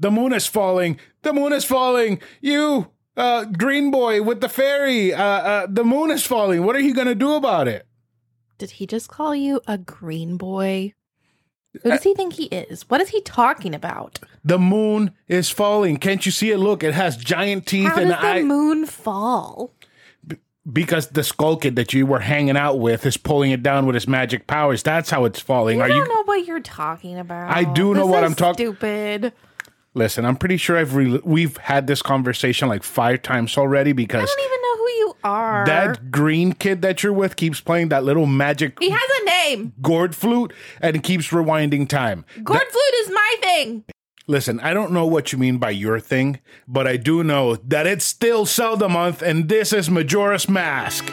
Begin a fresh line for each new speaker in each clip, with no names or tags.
The moon is falling. The moon is falling. You, uh, green boy with the fairy. Uh, uh, the moon is falling. What are you gonna do about it?
Did he just call you a green boy? Who does he think he is? What is he talking about?
The moon is falling. Can't you see it? Look, it has giant teeth
How
and
does the
eye.
moon fall?
because the skull kid that you were hanging out with is pulling it down with his magic powers. That's how it's falling.
You
Are
don't
you?
know what you're talking about.
I do know
This
what I'm talk-
Stupid.
Listen, I'm pretty sure I've re- we've had this conversation like five times already because I
don't even know who you are.
that green kid that you're with keeps playing that little magic
he has a name.
gourd flute and keeps rewinding time.
Gourd flute is my thing.
Listen, I don't know what you mean by your thing, but I do know that it's still Zelda month and this is Majora's Mask.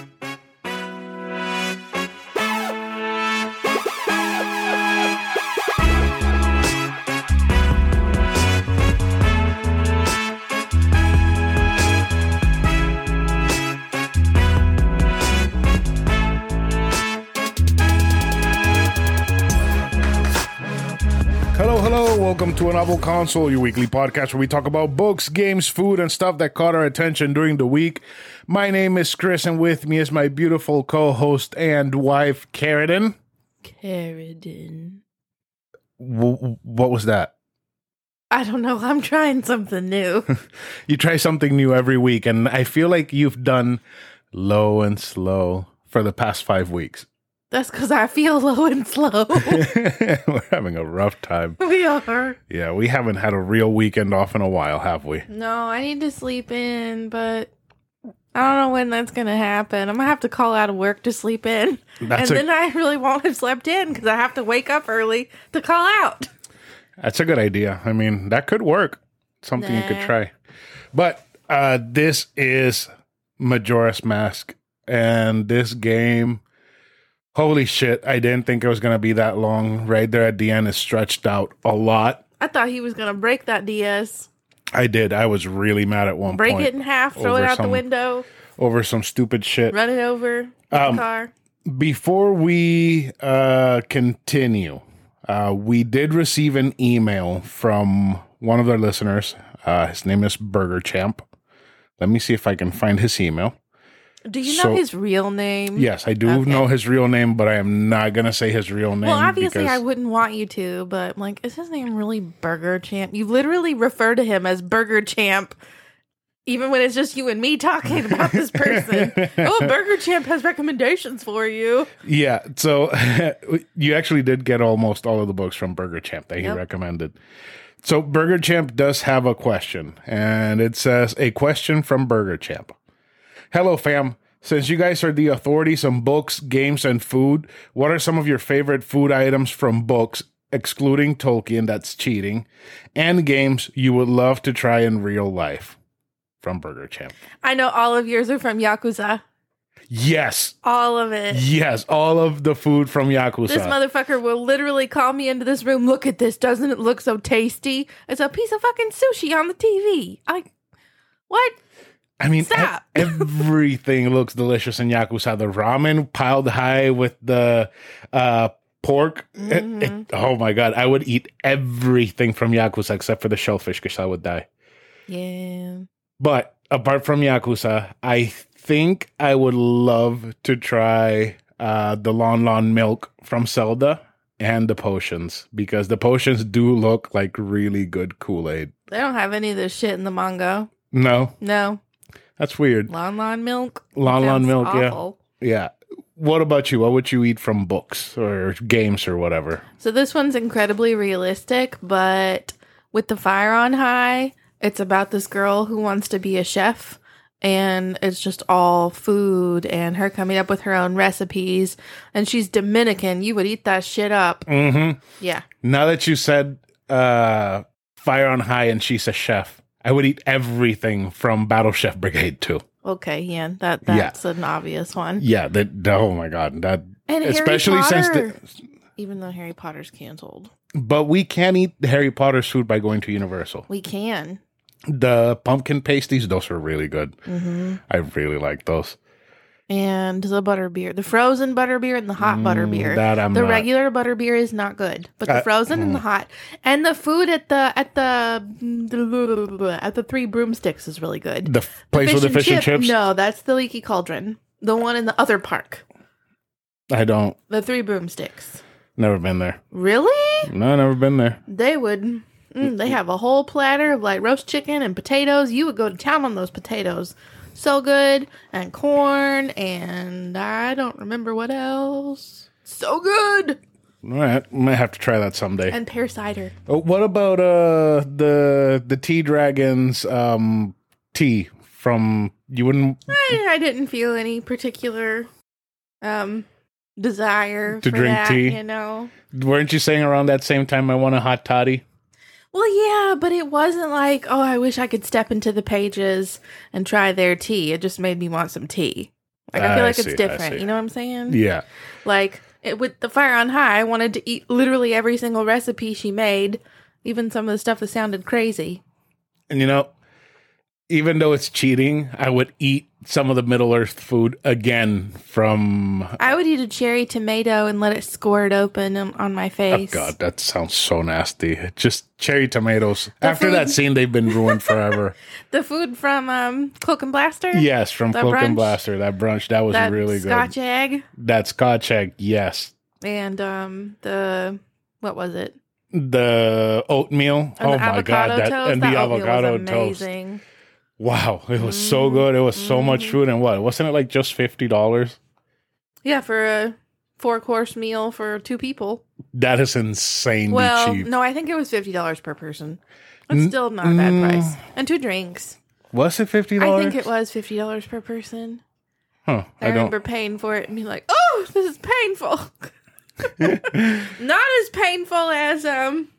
Welcome to a Novel Console, your weekly podcast where we talk about books, games, food, and stuff that caught our attention during the week. My name is Chris, and with me is my beautiful co host and wife, Karradyne.
Karradyne.
W- what was that?
I don't know. I'm trying something new.
You try something new every week, and I feel like you've done low and slow for the past five weeks.
That's because I feel low and slow.
We're having a rough time.
we are.
Yeah, we haven't had a real weekend off in a while, have we?
No, I need to sleep in, but I don't know when that's going to happen. I'm going to have to call out of work to sleep in.
That's
and
a-
then I really won't have slept in because I have to wake up early to call out.
That's a good idea. I mean, that could work. Something you could
Nah.
try. But uh this is Majora's Mask and this game holy shit, I didn't think it was going to be that long. Right there at the end is stretched out a lot.
I thought he was going to break that DS,
I did. I was really mad at one
break
point Break
it in half, throw it out
some-
the window,
over some stupid shit.
run it over
Um,
the car.
Before we uh continue, uh we did receive an email from one of our listeners. Uh his name is Burger Champ. Let me see if I can find his email.
Do you know his real name?
Yes, I do
Okay.
know his real name, but I am not gonna say his real name.
Well, obviously,
because
I wouldn't want you to, but I'm like, is his name really Burger Champ? You literally refer to him as Burger Champ, even when it's just you and me talking about this person. oh, Burger Champ has recommendations for you.
Yeah, so you actually did get almost all of the books from Burger Champ that he
Yep.
recommended. So Burger Champ does have a question, and it says a question from Burger Champ. Hello, fam. Since you guys are the authorities on books, games, and food, what are some of your favorite food items from books, excluding Tolkien, that's cheating, and games you would love to try in real life? From Burger Champ.
I know all of yours are from Yakuza.
Yes,
All of it.
yes, all of the food from Yakuza.
This motherfucker will literally call me into this room. Look at this. Doesn't it look so tasty? It's a piece of fucking sushi on the TV. I. What?
I mean, e- everything looks delicious in Yakuza. The ramen piled high with the uh, pork.
Mm-hmm.
it- oh my god, I would eat everything from Yakuza except for the shellfish because I would die.
Yeah.
But apart from Yakuza, I think I would love to try uh, the Lon Lon milk from Zelda and the potions because the potions do look like really good Kool Aid.
They don't have any of this shit in the manga.
No,
No.
That's weird.
Lon Lon milk.
Lon Lon
Sounds
milk, yeah. Yeah. What about you? What would you eat from books or games or whatever?
So this one's incredibly realistic, but with the fire on high, it's about this girl who wants to be a chef. And it's just all food and her coming up with her own recipes. And she's Dominican. You would eat that shit up.
Mm-hmm.
Yeah.
Now that you said uh, Fire on High and she's a chef, I would eat everything from Battle Chef Brigade too.
Okay, yeah, that
Yeah.
that's an obvious one.
Yeah, that oh my god, that
And
especially since the,
even though Harry Potter's canceled,
but we can eat Harry Potter's food by going to Universal.
we can.
The pumpkin pasties, those are really good.
hmm
I really like those.
And the butter beer, the frozen butter beer and the hot butter
Mm,
beer.
that I'm
the
not-
regular butter beer is not good, but the
Uh,
frozen and the hot, and the food at the at the at the Three Broomsticks is really good.
The f- place with the fish and
chip-
chips.
No, that's the Leaky Cauldron. The one in the other park,
I don't.
the Three Broomsticks.
Never been there.
Really?
No, never been there.
They would. Mm, they have a whole platter of like roast chicken and potatoes. You would go to town on those potatoes. So good. And corn. And I don't remember what else. So good.
All right, I might have to try that someday.
And pear cider.
Oh, what about uh the the Tea Dragons um tea from you wouldn't
I, I didn't feel any particular um desire
To
for
drink
that,
tea?
You know.
weren't you saying around that same time I want a hot toddy?
Well, yeah, but it wasn't like, oh, I wish I could step into the pages and try their tea. It just made me want some tea. Like I feel
I
like
see,
it's different. You know what I'm saying?
Yeah.
Like it, with the fire on high, I wanted to eat literally every single recipe she made, even some of the stuff that sounded crazy.
And you know, even though it's cheating, I would eat some of the Middle Earth food again from
I would eat a cherry tomato and let it squirt open on, my face.
Oh god, that sounds so nasty. Just cherry tomatoes. After that scene they've been ruined forever.
The food from um, Cloak and Blaster.
yes, from
The
Cloak and? Blaster. That brunch, that was
that
really good.
Scotch egg
That Scotch egg, yes.
and um the what was it?
The oatmeal.
And
oh
the
my god, that
toast.
and
that
the avocado
was
toast.
amazing.
Wow, it was so good. It was so much
Mm-hmm.
food and what? Wasn't it like just fifty dollars?
Yeah, for a four course meal for two people.
That is insanely
Well,
cheap.
no, I think it was fifty dollars per person. That's
N-
still not a bad
mm.
price. And two drinks.
Was it fifty dollars?
I think it was fifty dollars per person.
Huh.
I,
I, don't
remember paying for it and being like, "Oh, this is painful." Not as painful as um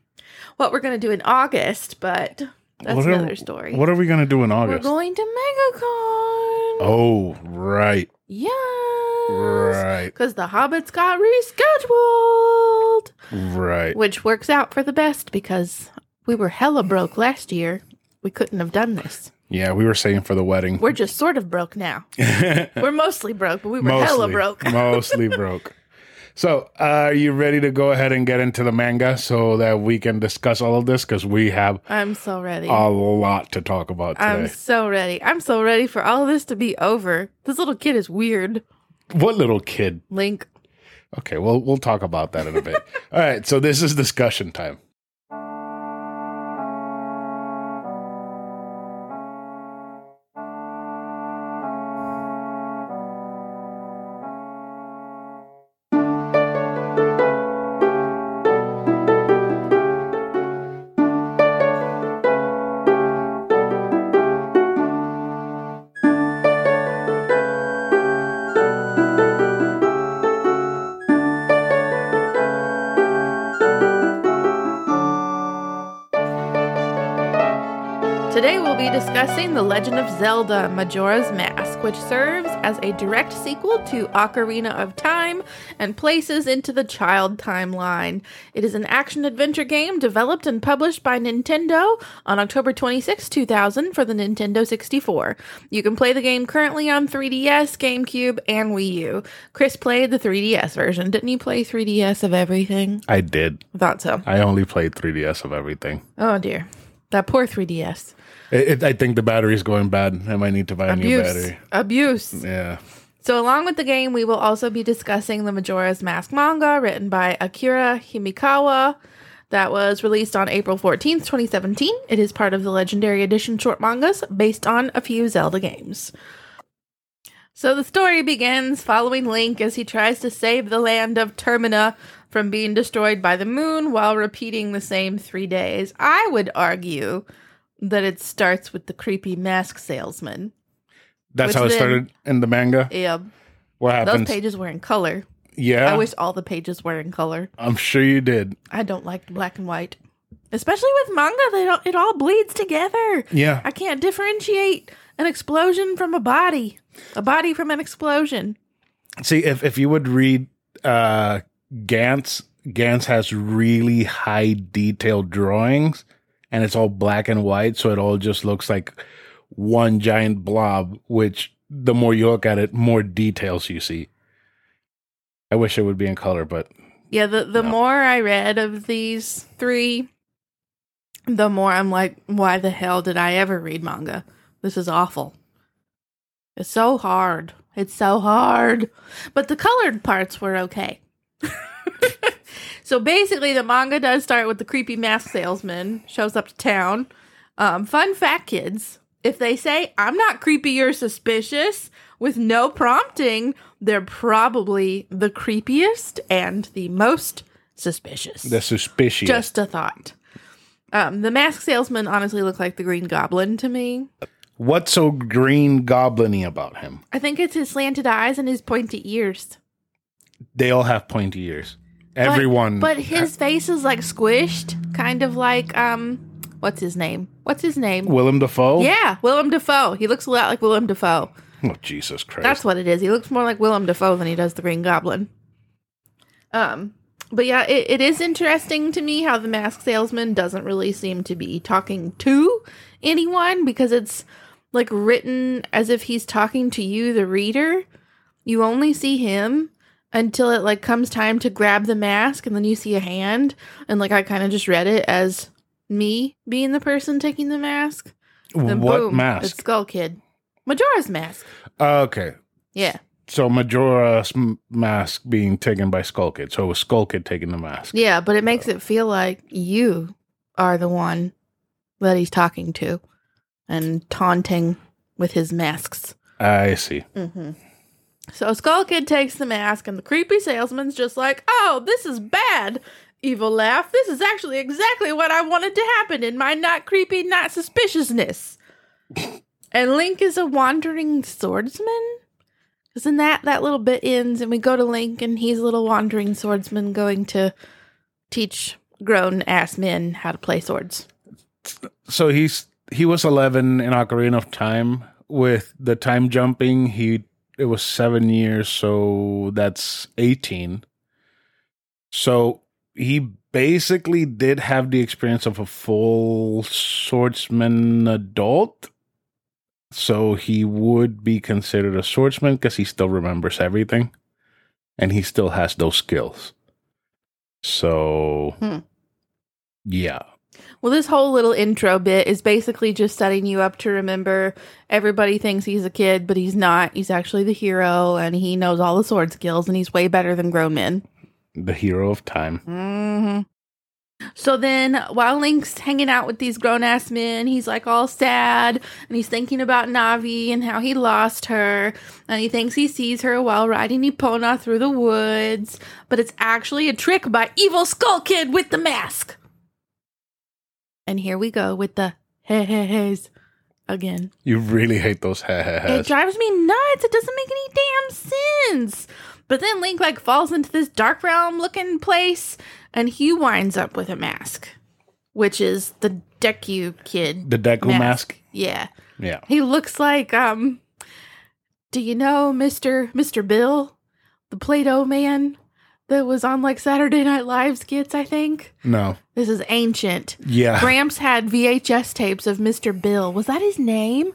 what we're gonna do in August, but that's
What are-
another story.
What are we gonna do in August?
we're going to MegaCon.
oh, right.
Yeah.
Right.
Because the Hobbits got rescheduled,
Right.
which works out for the best because we were hella broke last year. We couldn't have done this.
Yeah, we were saying for the wedding.
We're just sort of broke now. We're mostly broke, but we were hella broke.
mostly broke. So, uh, are you ready to go ahead and get into the manga so that we can discuss all of this? Because we have
I'm so ready.
a lot to talk about today.
I'm so ready. I'm so ready for all of this to be over. This little kid is weird.
what little kid?
Link.
Okay, well, we'll talk about that in a bit. all right, so this is discussion time.
Discussing The Legend of Zelda Majora's Mask, which serves as a direct sequel to Ocarina of Time and places into the child timeline. It is an action adventure game developed and published by Nintendo on October 26, 2000 for the Nintendo 64. You can play the game currently on 3DS, GameCube, and Wii U. Chris played the 3DS version. Didn't you play 3DS of everything?
I did.
I thought so.
I only played 3DS of everything.
Oh dear. That poor 3DS.
It, it, I think the battery's going bad. I might need to buy a new battery.
Abuse.
Yeah.
So, along with the game, we will also be discussing the Majora's Mask manga written by Akira Himekawa that was released on April 14th, 2017. It is part of the Legendary Edition short mangas based on a few Zelda games. So, the story begins following Link as he tries to save the land of Termina from being destroyed by the moon while repeating the same three days. I would argue that it starts with the creepy mask salesman.
That's
Which
how it
then-
started in the manga.
Yeah,
What
those
happens?
pages were in color.
yeah.
I wish all the pages were in color.
I'm sure you did.
I don't like black and white. Especially with manga, they don't it all bleeds together.
Yeah.
I can't differentiate an explosion from a body. A body from an explosion.
See, if, if you would read uh, Gantz, Gantz has really high detailed drawings and it's all black and white. So it all just looks like one giant blob, which the more you look at it, more details you see. I wish it would be in color, but
Yeah, the the
No.
more I read of these three, the more I'm like, why the hell did I ever read manga? This is awful. It's so hard. It's so hard. But the colored parts were okay. so basically, the manga does start with the creepy mask salesman shows up to town. Um, fun fact, kids: if they say "I'm not creepy or suspicious" with no prompting, they're probably the creepiest and the most suspicious.
the suspicious.
Just a thought. Um, the mask salesman honestly looked like the Green Goblin to me.
What's so green goblin-y about him?
I think it's his slanted eyes and his pointy ears.
They all have pointy ears. Everyone.
But his face is like squished, kind of like um what's his name? What's his name?
Willem Dafoe.
Yeah, Willem Dafoe. He looks a lot like Willem Dafoe.
Oh Jesus Christ.
That's what it is. He looks more like Willem Dafoe than he does the Green Goblin. Um, but yeah, it, it is interesting to me how the mask salesman doesn't really seem to be talking to anyone because it's like written as if he's talking to you, the reader. You only see him until it like comes time to grab the mask, and then you see a hand, and like I kind of just read it as me being the person taking the mask. Then
what
boom, It's
mask?
Skull Kid. Majora's mask.
okay.
Yeah.
So Majora's mask being taken by Skull Kid. So it was Skull Kid taking the mask.
Yeah, but it makes it feel like you are the one that he's talking to and taunting with his masks.
I see.
Mm-hmm. So Skull Kid takes the mask, and the creepy salesman's just like, "Oh, this is bad." Evil laugh. This is actually exactly what I wanted to happen in my not creepy, not suspiciousness. and Link is a wandering swordsman. Because then that that little bit ends, and we go to Link, and he's a little wandering swordsman going to teach grown ass men how to play swords.
So he's he was 11 in Ocarina of Time. With the time jumping, he it was seven years, so that's 18. So he basically did have the experience of a full swordsman adult. So he would be considered a swordsman because he still remembers everything and he still has those skills. So,
Hmm.
yeah.
Well, this whole little intro bit is basically just setting you up to remember everybody thinks he's a kid, but he's not. He's actually the hero and he knows all the sword skills and he's way better than grown men.
The hero of time.
hmm So then, while Link's hanging out with these grown ass men, he's like all sad and he's thinking about Navi and how he lost her. And he thinks he sees her while riding Epona through the woods, but it's actually a trick by Evil Skull Kid with the mask. And here we go with the hey hey heys again.
You really hate those ha ha
It drives me nuts. It doesn't make any damn sense. But then Link like falls into this dark realm looking place, and he winds up with a mask, which is the Deku kid.
The Deku mask.
Yeah,
Yeah.
he looks like um. Do you know Mister Mister Bill, the Play-Doh man that was on like Saturday Night Live skits? I think
No.
this is ancient.
Yeah.
Gramps had VHS tapes of Mr. Bill. Was that his name?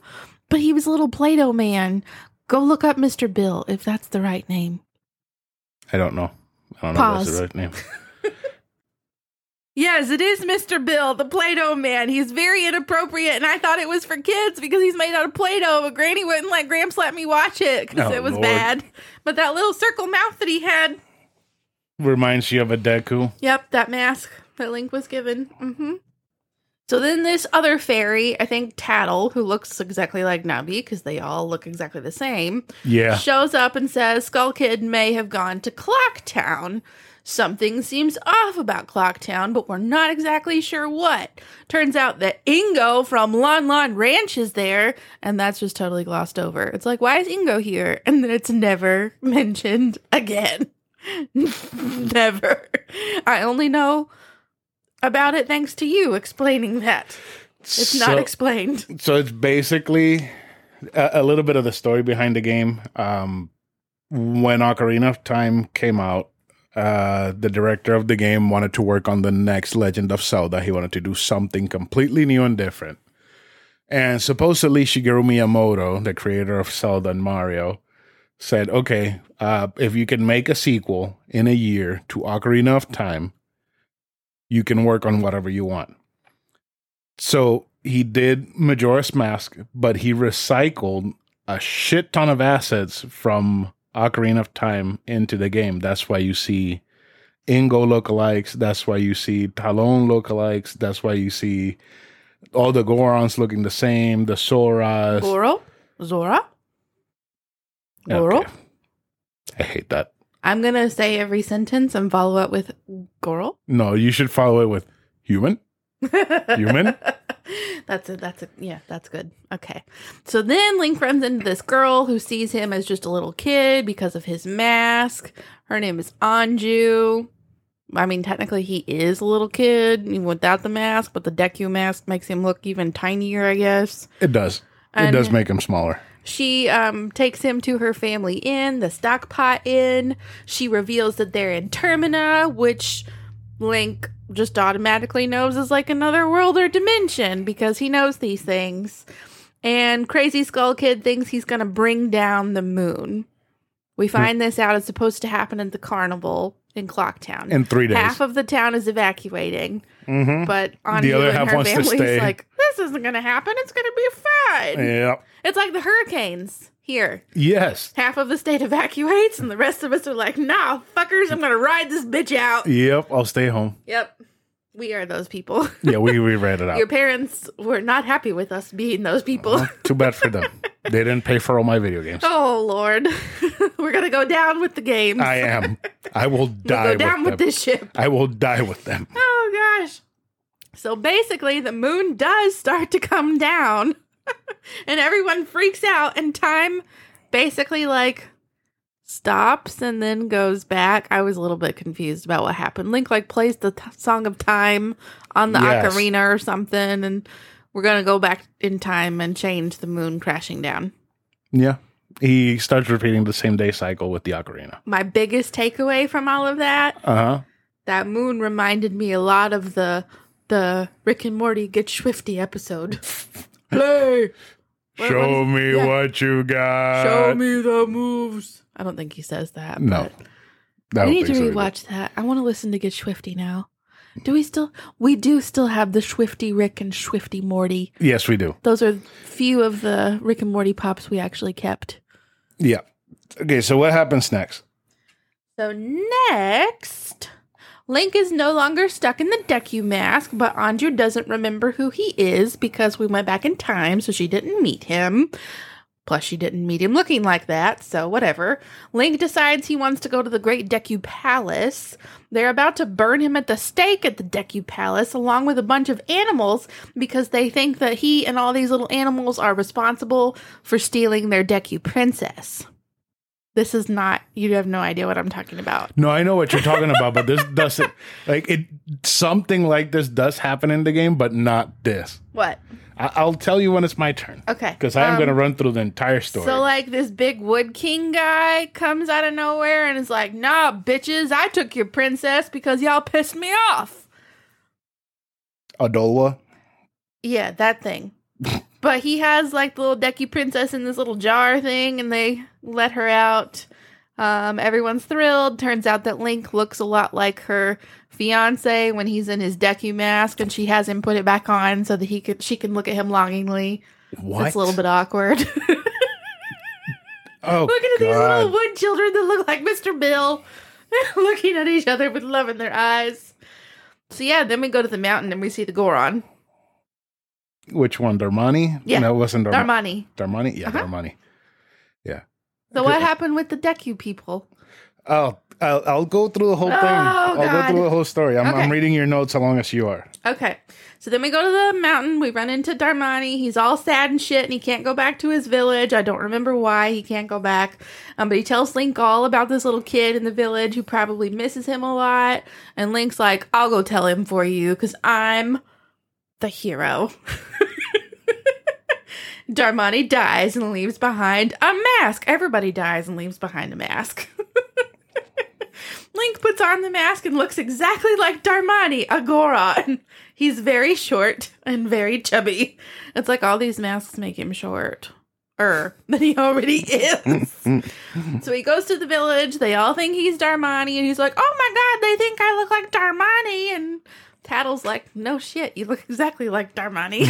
But he was a little Play Doh man. Go look up Mr. Bill if that's the right name.
I don't know. I don't know if that's
Pause.
the right name.
Yes, it is Mr. Bill, the Play Doh man. He's very inappropriate, and I thought it was for kids because he's made out of Play Doh, but Granny wouldn't let Gramps let me watch it because
Oh,
it was
Lord.
bad. But that little circle mouth that he had,
Reminds you of a Deku.
yep, that mask that Link was given. hmm So then this other fairy, I think Tatl, who looks exactly like Navi because they all look exactly the same,
Yeah.
shows up and says Skull Kid may have gone to Clock Town. Something seems off about Clocktown, but we're not exactly sure what. Turns out that Ingo from Lon Lon Ranch is there, and that's just totally glossed over. It's like, why is Ingo here? And then it's never mentioned again. never. I only know about it thanks to you explaining that. It's not explained.
So it's basically a, a little bit of the story behind the game. Um, when Ocarina of Time came out, uh, the director of the game wanted to work on the next Legend of Zelda. He wanted to do something completely new and different. And supposedly Shigeru Miyamoto, the creator of Zelda and Mario, said, "Okay, uh, if you can make a sequel in a year to Ocarina of Time, you can work on whatever you want." So he did Majora's Mask, but he recycled a shit ton of assets from Ocarina of Time into the game. That's why you see Ingo lookalikes. That's why you see Talon lookalikes. That's why you see all the Gorons looking the same, the Soras.
Goro? Zora? Goro?
Okay. I hate that.
I'm going to say every sentence and follow up with Goro.
No, you should follow it with human. Human?
that's it. That's it. Yeah, that's good. Okay. So then Link runs into this girl who sees him as just a little kid because of his mask. Her name is Anju. I mean, technically, he is a little kid even without the mask, but the Deku mask makes him look even tinier, I guess.
It does. It does make him smaller.
She um, takes him to her family inn, the Stockpot Inn. She reveals that they're in Termina, which Link just automatically knows is like another world or dimension because he knows these things. And Crazy Skull Kid thinks he's going to bring down the moon. We find this out. It's supposed to happen at the carnival in Clocktown.
In three days.
Half of the town is evacuating,
hmm
but Anju
The other half
her
wants to stay.
like, this isn't going to happen. It's going to be fine.
Yeah.
It's like the hurricanes here.
Yes.
Half of the state evacuates, and the rest of us are like, nah, fuckers, I'm gonna ride this bitch out.
Yep. I'll stay home.
Yep. We are those people.
Yeah, we, we read it out.
Your parents were not happy with us being those people.
Too bad for them. They didn't pay for all my video games.
Oh Lord. we're gonna go down with the games.
I am. I will
we'll
die
go
with
down
them.
with this ship.
I will die with them.
Oh gosh. So basically the moon does start to come down. and everyone freaks out and time basically like stops and then goes back. I was a little bit confused about what happened. Link like plays the t- song of time on the
Yes.
ocarina or something and we're going to go back in time and change the moon crashing down.
Yeah. He starts repeating the same day cycle with the ocarina.
My biggest takeaway from all of that,
Uh huh.
that moon reminded me a lot of the the Rick and Morty get swifty episode. Play. What-
Show
what is-
me
yeah.
what you got.
Show me the moves. I don't think he says that.
No,
but
I
I need to
think so either.
rewatch that. I want to listen to Get Swifty now. Do we still? We do still have the Swifty Rick and Swifty Morty.
Yes, we do.
Those are few of the Rick and Morty pops we actually kept.
Yeah. Okay, so what happens next?
So next, Link is no longer stuck in the Deku mask, but Anju doesn't remember who he is because we went back in time, so she didn't meet him. Plus, she didn't meet him looking like that, so whatever. Link decides he wants to go to the Great Deku Palace. They're about to burn him at the stake at the Deku Palace, along with a bunch of animals, because they think that he and all these little animals are responsible for stealing their Deku princess. This is not, you have no idea what I'm talking about.
No, I know what you're talking about, but this doesn't like it. Something like this does happen in the game, but not this.
What?
I, I'll tell you when it's my turn
Okay.
because I am
um,
going to run through the entire story.
So, like, this big Wood King guy comes out of nowhere and is like, nah, bitches, I took your princess because y'all pissed me off.
Odolwa
Yeah, that thing. but he has, like, the little Deku princess in this little jar thing, and they let her out. Um, everyone's thrilled. Turns out that Link looks a lot like her fiance when he's in his Deku mask, and she has him put it back on so that he could she can look at him longingly.
What?
It's a little bit awkward.
Oh,
Looking at these little wood children that look like Mr. Bill, looking at each other with love in their eyes. So yeah, then we go to the mountain and we see the Goron.
Which one? Darmani?
Yeah.
No, it wasn't Darmani.
Darmani.
Darmani? Yeah,
Uh-huh.
Darmani.
So what happened with the Deku people?
Oh, I'll, I'll go through the whole thing.
Oh,
I'll go through the whole story. I'm,
Okay.
I'm reading your notes along as you are.
Okay. So then we go to the mountain. We run into Darmani. He's all sad and shit, and he can't go back to his village. I don't remember why he can't go back. Um, but he tells Link all about this little kid in the village who probably misses him a lot. And Link's like, I'll go tell him for you because I'm the hero. Darmani dies and leaves behind a mask. Everybody dies and leaves behind a mask. Link puts on the mask and looks exactly like Darmani, a Goron. He's very short and very chubby. It's like all these masks make him short. Er, than he already is. so he goes to the village. They all think he's Darmani, and he's like, "Oh my god, they think I look like Darmani." And Tatl's like, "No shit, you look exactly like Darmani."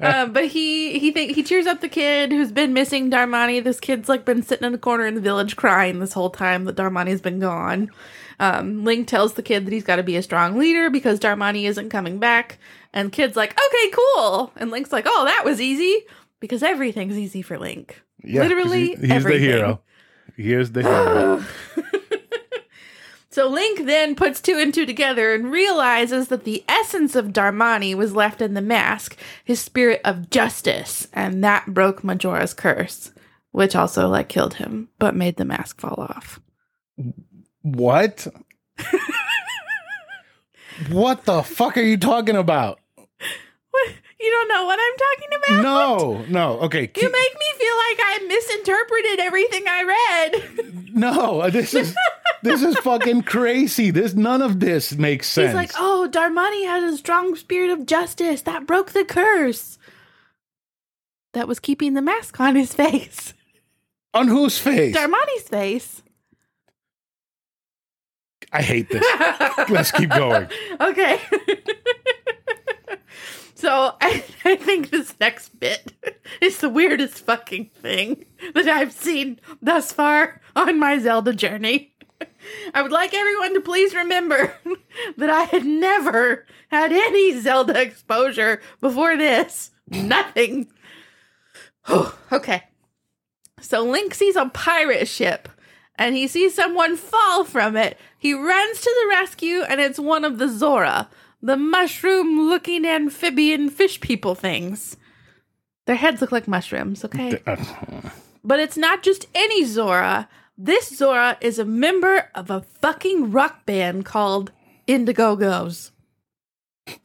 uh, but he he think he cheers up the kid who's been missing Darmani. This kid's like been sitting in the corner in the village crying this whole time that Darmani's been gone. Um, Link tells the kid that he's got to be a strong leader because Darmani isn't coming back. And kid's like, okay, cool. And Link's like, oh, that was easy because everything's easy for Link.
Yeah,
Literally,
he- he's
everything.
the hero. He is the hero.
So Link then puts two and two together and realizes that the essence of Darmani was left in the mask, his spirit of justice, and that broke Majora's curse, which also like killed him, but made the mask fall off.
what? what the fuck are you talking about?
You don't know what I'm talking about?
No, no. Okay,
You
keep-
make me feel like I misinterpreted everything I read.
no. Uh, this is this is fucking crazy. This none of this makes sense.
He's like, oh, Darmani had a strong spirit of justice that broke the curse. That was keeping the mask on his face.
On whose face?
Darmani's face.
I hate this. Let's keep going.
Okay. So I, I think this next bit is the weirdest fucking thing that I've seen thus far on my Zelda journey. I would like everyone to please remember that I had never had any Zelda exposure before this. Nothing. okay. So Link sees a pirate ship and he sees someone fall from it. He runs to the rescue and it's one of the Zora, the mushroom looking amphibian fish people things. Their heads look like mushrooms, okay?
Uh,
But it's not just any Zora. This Zora is a member of a fucking rock band called Indigo-Go's.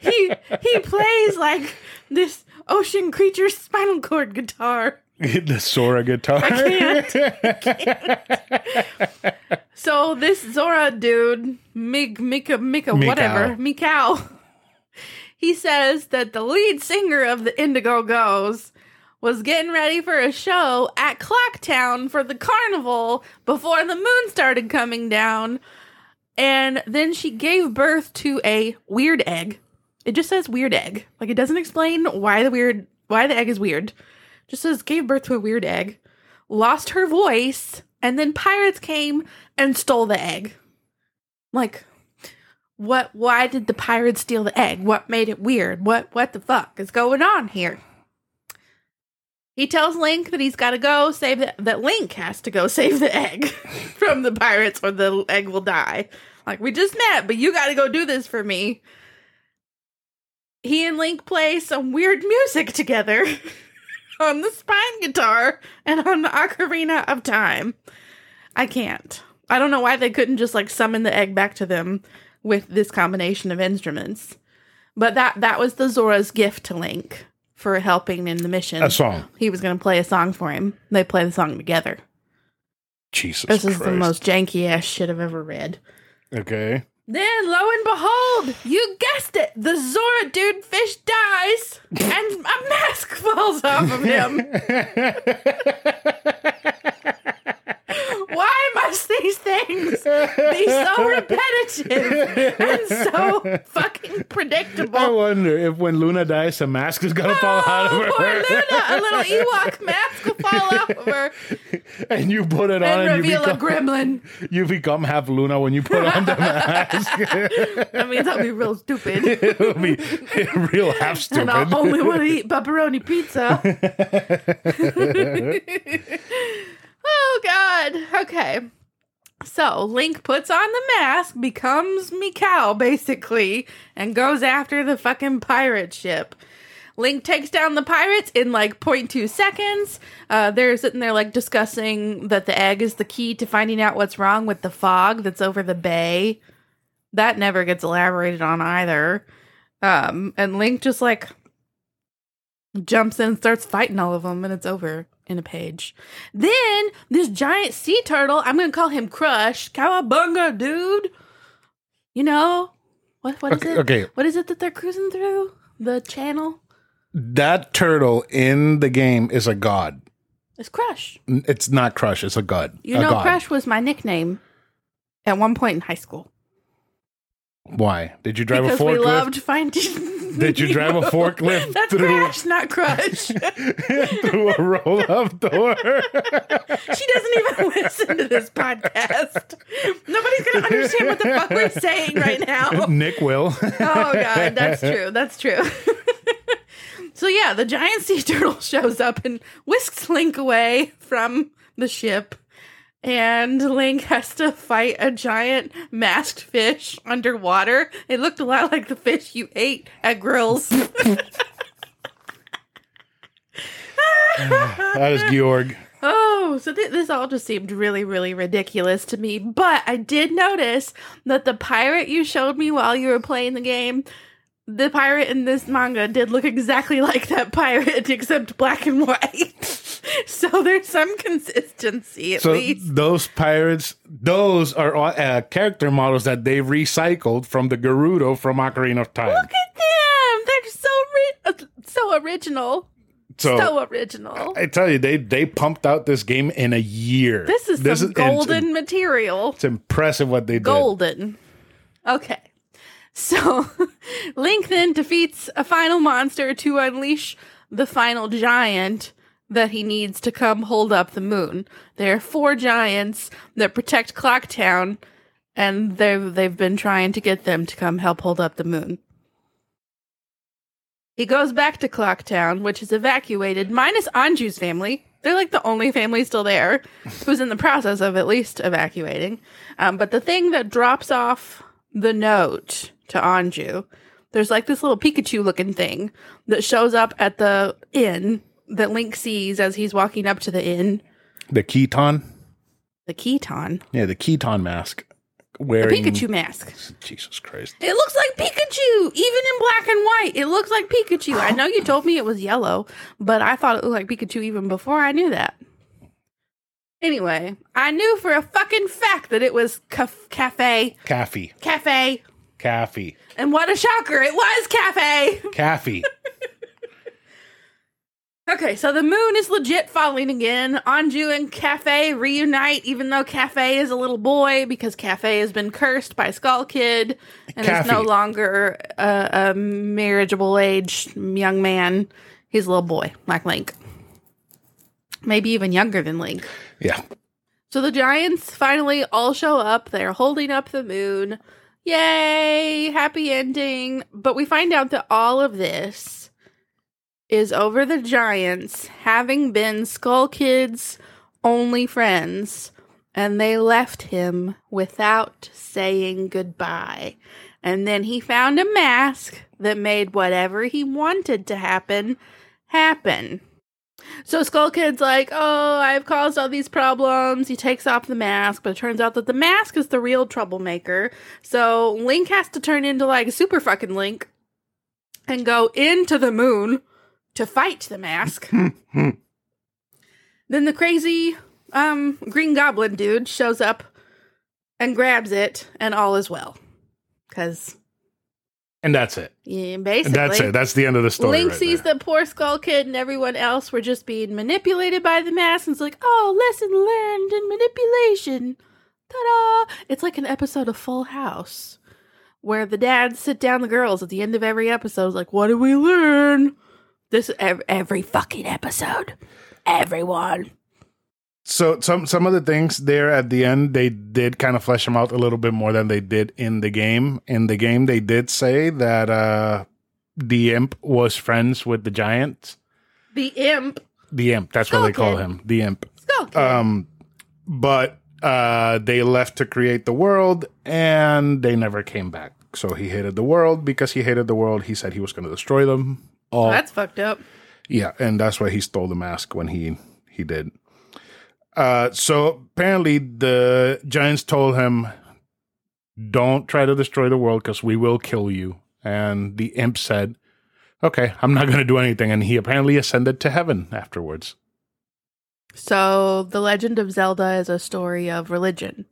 he he plays like this ocean creature's spinal cord guitar.
the Sora guitar. I can't.
So this Zora dude, Mig Mika Mika
Mikau.
whatever, Mikau, he says that the lead singer of the Indigo-Go's was getting ready for a show at Clocktown for the carnival before the moon started coming down. And then she gave birth to a weird egg. It just says weird egg. Like it doesn't explain why the weird why the egg is weird. Just says gave birth to a weird egg. Lost her voice, and then pirates came and stole the egg. Like what why did the pirates steal the egg? What made it weird? What what the fuck is going on here? He tells Link that he's got to go save the, that Link has to go save the egg from the pirates or the egg will die. Like we just met, but you got to go do this for me. He and Link play some weird music together on the spine guitar and on the ocarina of time. I can't. I don't know why they couldn't just like summon the egg back to them with this combination of instruments. But that that was the Zora's gift to Link for helping in the mission.
A song.
He was going to play a song for him. They play the song together.
Jesus Christ.
This is the most janky ass shit I've ever read.
Okay.
Then, lo and behold, you guessed it, the Zora dude fish dies and a mask falls off of him. Why must these things be so repetitive and so fucking predictable?
I wonder if when Luna dies, a mask is gonna fall out
Oh,
of
poor
her,
Luna! A little Ewok mask will fall off of her
and you put it on,
and
and you
reveal a
become,
gremlin.
you become half Luna when you put on the mask.
That means I'll be real stupid.
It'll be real half stupid.
And I
stupid.
only want to eat pepperoni pizza. Oh God. Okay. So Link puts on the mask, becomes Mikau basically, and goes after the fucking pirate ship. Link takes down the pirates in like 0.2 seconds. Uh, they're sitting there like discussing that the egg is the key to finding out what's wrong with the fog that's over the bay. That never gets elaborated on either. Um, and Link just like jumps in starts fighting all of them, and it's over. In a page. Then this giant sea turtle, I'm gonna call him Crush. Cowabunga, dude. You know what? What is
Okay,
it?
okay.
What is it that they're cruising through the channel?
That turtle in the game is a god.
It's Crush.
It's not Crush, it's a god.
You
a
know,
god.
Crush was my nickname at one point in high school
Why? Did you drive
because
a forklift?
we loved finding.
Did you drive a forklift
That's
through-
Crash, not Crush.
through a roll up door.
She doesn't even listen to this podcast. Nobody's gonna understand what the fuck we're saying right now.
Nick will.
Oh god, that's true. That's true. so yeah, the giant sea turtle shows up and whisks Link away from the ship. And Link has to fight a giant masked fish underwater. It looked a lot like the fish you ate at grills.
that is Gyorg.
Oh, so th- this all just seemed really, really ridiculous to me. But I did notice that the pirate you showed me while you were playing the game, the pirate in this manga did look exactly like that pirate, except black and white. so there's some consistency at
So
least.
those pirates, those are all, uh, character models that they recycled from the Gerudo from Ocarina of Time.
Look at them! They're so ri- uh, so original.
so
so original.
I tell you, they they pumped out this game in a year.
This is some
it's-
golden material.
It's, impressive what they did.
golden. Okay. So Link then defeats a final monster to unleash the final giant that he needs to come hold up the moon. There are four giants that protect Clocktown, and they've they've been trying to get them to come help hold up the moon. He goes back to Clocktown, which is evacuated, minus Anju's family. They're like the only family still there who's in the process of at least evacuating. Um, but the thing that drops off the note to Anju, there's like this little Pikachu looking thing that shows up at the inn that Link sees as he's walking up to the inn.
The Keaton,
The Keaton.
yeah, the Keaton mask
The
wearing
Pikachu mask.
Jesus Christ.
It looks like Pikachu, even in black and white. It looks like Pikachu. I know you told me it was yellow, but I thought it looked like Pikachu even before I knew that. Anyway, I knew for a fucking fact that it was caf- cafe,
Caffey,
cafe,
Caffey,
and what a shocker! It was cafe.
Caffey.
Okay, so the moon is legit falling again. Anju and Kafei reunite, even though Kafei is a little boy because Kafei has been cursed by Skull Kid and is no longer a, a marriageable age young man. He's a little boy, like Link. Maybe even younger than Link.
yeah.
So the giants finally all show up. They're holding up the moon. Yay! Happy ending. But we find out that all of this is over the giants having been Skull Kid's only friends, and they left him without saying goodbye. And then he found a mask that made whatever he wanted to happen happen. So Skull Kid's like, oh, I've caused all these problems. He takes off the mask, but it turns out that the mask is the real troublemaker. So Link has to turn into like a super fucking Link and go into the moon to fight the mask. then the crazy um green goblin dude shows up and grabs it, and all is well. Cause
And that's it.
yeah, basically
And that's it. That's the end of the story.
Link
right
sees
there.
that poor Skull Kid and everyone else were just being manipulated by the mask and it's like, oh, lesson learned in manipulation. Ta da! It's like an episode of Full House where the dads sit down the girls at the end of every episode, like, what did we learn? This every, every fucking episode. Everyone.
So some some of the things there at the end they did kind of flesh them out a little bit more than they did in the game. In the game, they did say that uh the imp was friends with the giants.
The imp.
The imp, that's what they call him. The imp.
Skull Kid.
Um, but uh, they left to create the world, and they never came back. So he hated the world because he hated the world. He said he was going to destroy them all.
That's fucked up.
Yeah, and that's why he stole the mask when he he did. Uh, so apparently the giants told him, "Don't try to destroy the world because we will kill you." And the imp said, "Okay, I'm not going to do anything." And he apparently ascended to heaven afterwards.
So, The Legend of Zelda is a story of religion.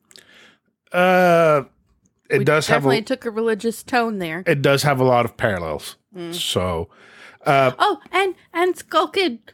Uh, it
We
does have
definitely
a,
took a religious tone there.
it does have a lot of parallels.
Mm.
So, uh,
Oh, and and Skull Kid,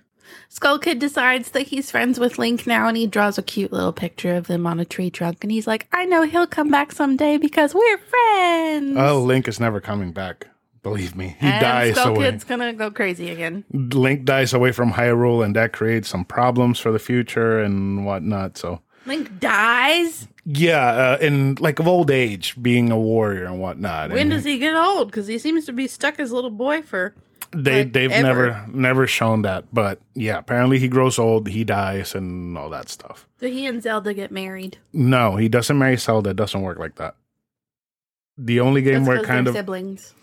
Skull Kid decides that he's friends with Link now, and he draws a cute little picture of them on a tree trunk, and he's like, "I know he'll come back someday because we're friends."
oh, Link is never coming back. Believe me, he
and
dies
Skull
away.
Kid's gonna go crazy again.
Link dies away from Hyrule, and that creates some problems for the future and whatnot. So,
Link dies.
yeah, uh, in like of old age, being a warrior and whatnot.
When
and
does he get old? Because he seems to be stuck as a little boy for.
They
like,
they've
ever?
never never shown that, but yeah, apparently he grows old, he dies, and all that stuff.
So he and Zelda get married.
No, he doesn't marry Zelda. It doesn't work like that. The only game
That's
where kind of
siblings.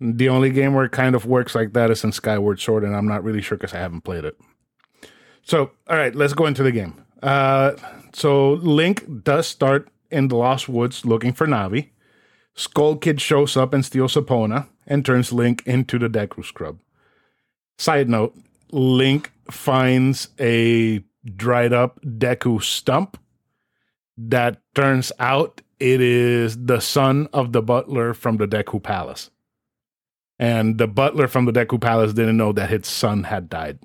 the only game where it kind of works like that is in Skyward Sword, and I'm not really sure because I haven't played it. So, all right, let's go into the game. Uh, so Link does start in the Lost Woods looking for Navi. Skull Kid shows up and steals Epona and turns Link into the Deku Scrub. Side note: Link finds a dried up Deku stump that turns out it is the son of the butler from the Deku Palace. And the butler from the Deku Palace didn't know that his son had died.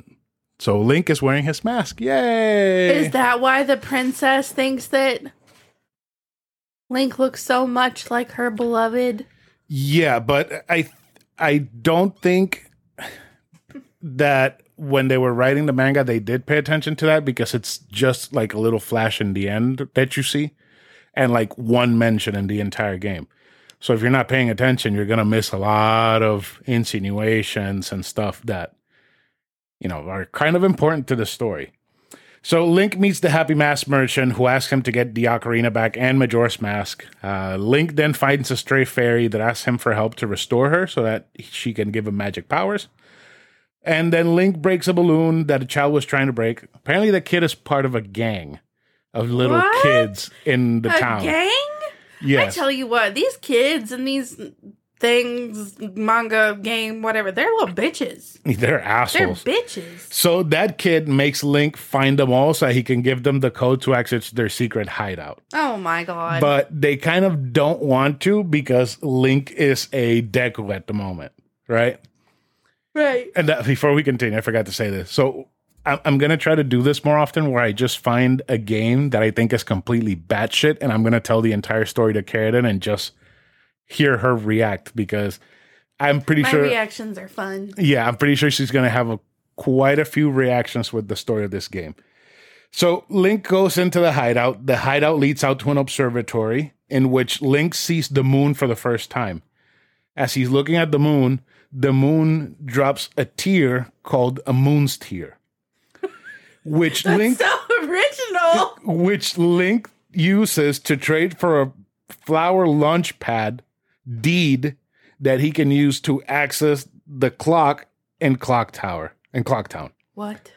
So Link is wearing his mask. Yay!
Is that why the princess thinks that Link looks so much like her beloved?
Yeah, but I I don't think that when they were writing the manga they did pay attention to that because it's just like a little flash in the end that you see and like one mention in the entire game. So if you're not paying attention, you're going to miss a lot of insinuations and stuff that you know are kind of important to the story. So Link meets the Happy Mask merchant who asks him to get the ocarina back and Majora's Mask. Uh, Link then finds a stray fairy that asks him for help to restore her so that she can give him magic powers. And then Link breaks a balloon that a child was trying to break. Apparently, the kid is part of a gang of little
What?
kids in the
A
town.
gang?
Yes.
I tell you what, these kids and these things, manga, game, whatever, they're little bitches.
They're assholes.
They're bitches.
so that kid makes Link find them all so he can give them the code to access their secret hideout.
Oh my god.
but they kind of don't want to because Link is a Deku at the moment, right?
right.
And that, before we continue, I forgot to say this. So I'm, gonna try to do this more often, where I just find a game that I think is completely batshit, and I'm gonna tell the entire story to Kaden and just hear her react because I'm pretty
My
sure.
reactions are fun.
Yeah, I'm pretty sure she's going to have a, quite a few reactions with the story of this game. So Link goes into the hideout. The hideout leads out to an observatory in which Link sees the moon for the first time. As he's looking at the moon, the moon drops a tear called a moon's tear, which Link
So original.
which Link uses to trade for a flower launch pad deed that he can use to access the clock in Clock Tower in Clock Town.
What?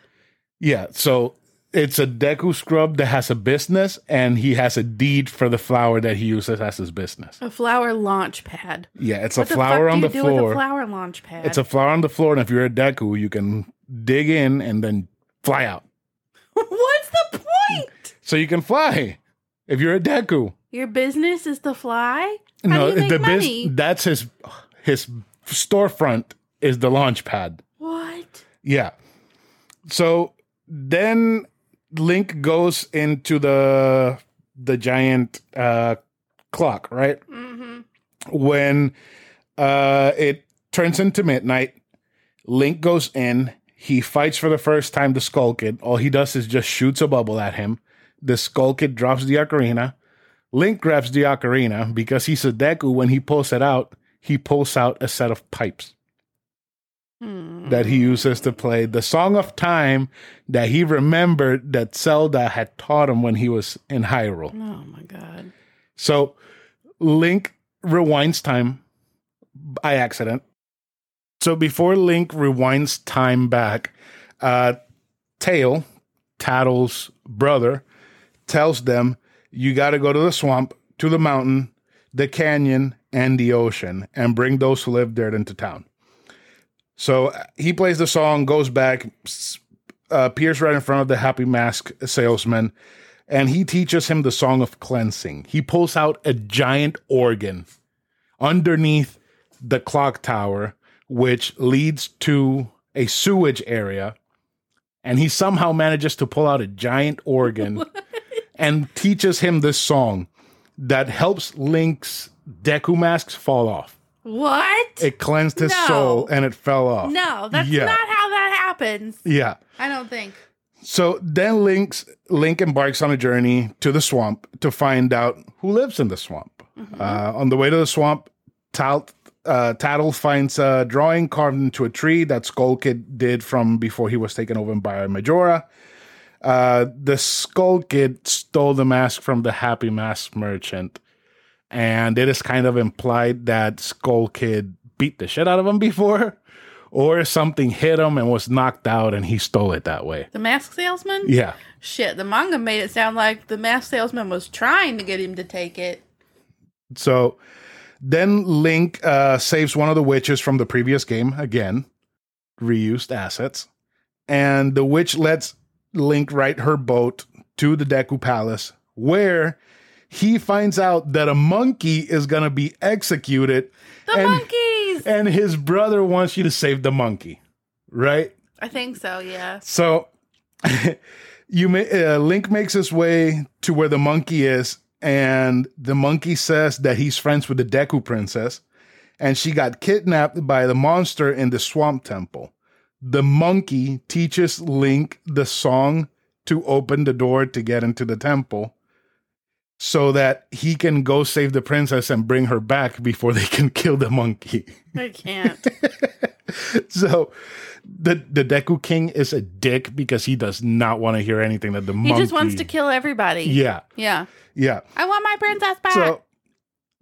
Yeah, so it's a Deku scrub that has a business, and he has a deed for the flower that he uses as his business.
A flower launch pad.
Yeah, it's a
What the
flower
fuck
on the
you do with
floor.
a flower launch pad?
It's a flower on the floor, and if you're a Deku, you can dig in and then fly out.
What's the point?
So you can fly if you're a Deku.
Your business is to fly? How
no,
do you make
the
money?
biz- that's his his storefront is the launch pad.
what?
Yeah. So then Link goes into the the giant uh clock, right?
Mm-hmm.
When uh it turns into midnight, Link goes in, he fights for the first time the Skull Kid. All he does is just shoots a bubble at him. The Skull Kid drops the ocarina. Link grabs the ocarina because he's a Deku. When he pulls it out, he pulls out a set of pipes
Hmm.
that he uses to play the Song of Time that he remembered that Zelda had taught him when he was in Hyrule.
Oh my god.
So Link rewinds time by accident. So before Link rewinds time back, uh, Tael, Tatl's brother, tells them, You got to go to the swamp, to the mountain, the canyon, and the ocean, and bring those who live there into town. So uh, he plays the song, goes back. uh, appears right in front of the Happy Mask salesman, and he teaches him the song of cleansing. He pulls out a giant organ underneath the clock tower, which leads to a sewage area, and he somehow manages to pull out a giant organ and teaches him this song that helps Link's Deku masks fall off.
What?
It cleansed his
No.
soul and it fell off.
no, that's
Yeah.
not how that happens.
Yeah.
I don't think.
So then Link's Link embarks on a journey to the swamp to find out who lives in the swamp. Uh, on the way to the swamp, Tal, uh, Tatl finds a drawing carved into a tree that Skull Kid did from before he was taken over by Majora. Uh, the Skull Kid stole the mask from the Happy Mask merchant, and it is kind of implied that Skull Kid beat the shit out of him before, or something hit him and was knocked out, and he stole it that way.
The mask salesman?
Yeah.
Shit, the manga made it sound like the mask salesman was trying to get him to take it.
So then Link uh, saves one of the witches from the previous game again, reused assets, and the witch lets Link ride her boat to the Deku Palace, where he finds out that a monkey is gonna be executed,
The
and
monkeys!
and his brother wants you to save the monkey, right?
I think so, yeah.
So you may, uh, Link makes his way to where the monkey is, and the monkey says that he's friends with the Deku princess, and she got kidnapped by the monster in the swamp temple. The monkey teaches Link the song to open the door to get into the temple. So that he can go save the princess and bring her back before they can kill the monkey.
I can't.
so the the Deku King is a dick because he does not want to hear anything that the
he
monkey.
just wants to kill everybody.
Yeah,
Yeah.
yeah.
I want my princess back.
So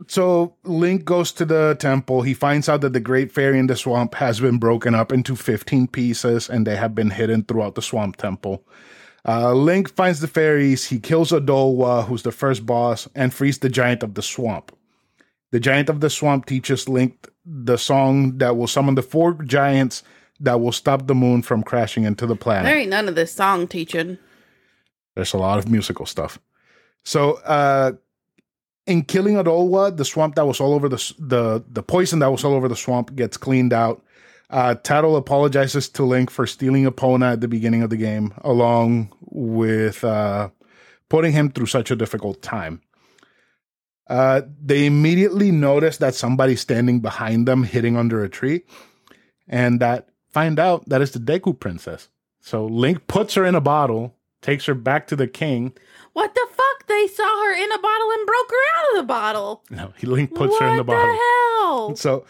so Link goes to the temple. He finds out that the Great Fairy in the swamp has been broken up into 15 pieces and they have been hidden throughout the swamp temple. Uh, Link finds the fairies. He kills Odolwa, who's the first boss, and frees the giant of the swamp. The giant of the swamp teaches Link the song that will summon the four giants that will stop the moon from crashing into the planet.
there ain't none of this song teaching.
There's a lot of musical stuff. So, uh, in killing Odolwa, the swamp that was all over the the the poison that was all over the swamp gets cleaned out. Uh, Tatl apologizes to Link for stealing Epona at the beginning of the game, along with uh, putting him through such a difficult time. Uh, they immediately notice that somebody's standing behind them, hitting under a tree, and that find out that it's the Deku princess. So Link puts her in a bottle, takes her back to the king.
What the fuck? They saw her in a bottle and broke her out of the bottle.
No, he Link puts
what
her in the bottle.
What the hell?
So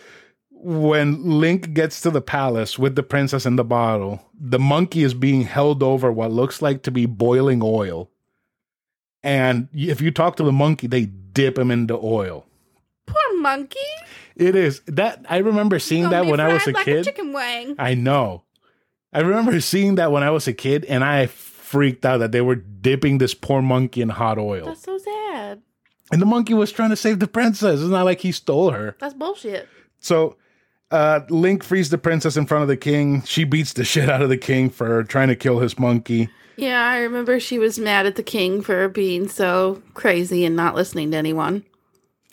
when Link gets to the palace with the princess in the bottle, the monkey is being held over what looks like to be boiling oil. And if you talk to the monkey, they dip him into oil.
Poor monkey.
It is that I remember seeing that when I was a
like
kid.
chicken wing.
I know. I remember seeing that when I was a kid, and I freaked out that they were dipping this poor monkey in hot oil.
That's so sad.
And the monkey was trying to save the princess. It's not like he stole her.
That's bullshit.
So uh, Link frees the princess in front of the king. She beats the shit out of the king for trying to kill his monkey.
Yeah, I remember she was mad at the king for being so crazy and not listening to anyone.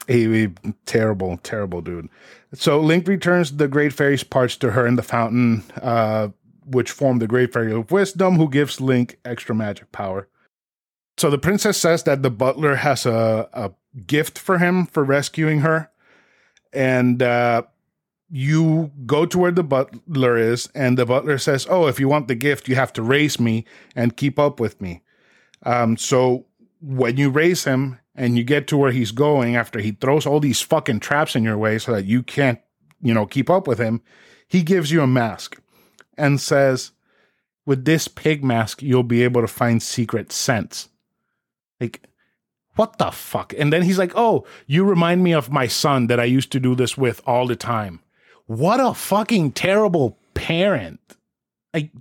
A, a terrible, terrible dude. So Link returns the Great Fairy's parts to her in the fountain, uh, which form the Great Fairy of Wisdom, who gives Link extra magic power. So the princess says that the butler has a, a gift for him for rescuing her. And uh, you go to where the butler is, and the butler says, Oh, if you want the gift, you have to raise me and keep up with me. Um, so when you raise him and you get to where he's going after he throws all these fucking traps in your way so that you can't, you know, keep up with him, he gives you a mask and says, with this pig mask, you'll be able to find secret scents. Like, what the fuck? And then he's like, oh, you remind me of my son that I used to do this with all the time. What a fucking terrible parent. Like,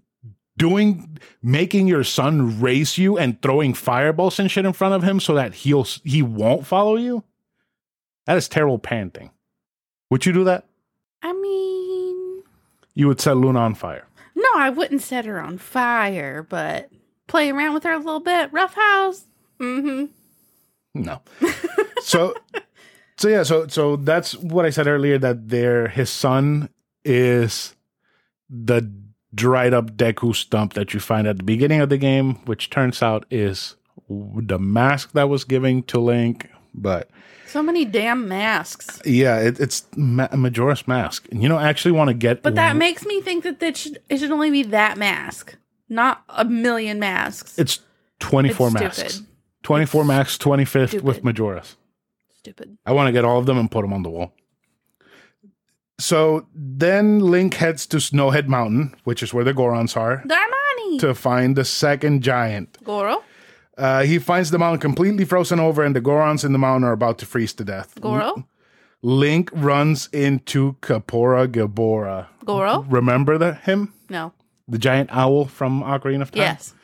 doing making your son race you and throwing fireballs and shit in front of him so that he'll he won't follow you that is terrible parenting would you do that
I mean,
you would set luna on fire
no, I wouldn't set her on fire, but play around with her a little bit. Rough house. Mm-hmm.
No. so so yeah, so so that's what I said earlier that there, his son is the dried up Deku stump that you find at the beginning of the game, which turns out is the mask that was given to Link, but
So many damn masks.
yeah, it, it's Ma- Majora's mask. And you know, I actually want to get
But that makes me think that it should, it should only be that mask, not a million masks.
it's 24
It's
masks.
stupid.
24 masks, 25th with
stupid.
Majora's.
Stupid.
I want to get all of them and put them on the wall. So then Link heads to Snowhead Mountain, which is where the Gorons are,
Darmani.
to find the second giant.
Goro.
Uh, he finds the mountain completely frozen over, and the Gorons in the mountain are about to freeze to death.
Goro.
Link runs into Kaepora Gaebora.
Goro.
Remember the, him?
No.
The giant owl from Ocarina of Time?
Yes.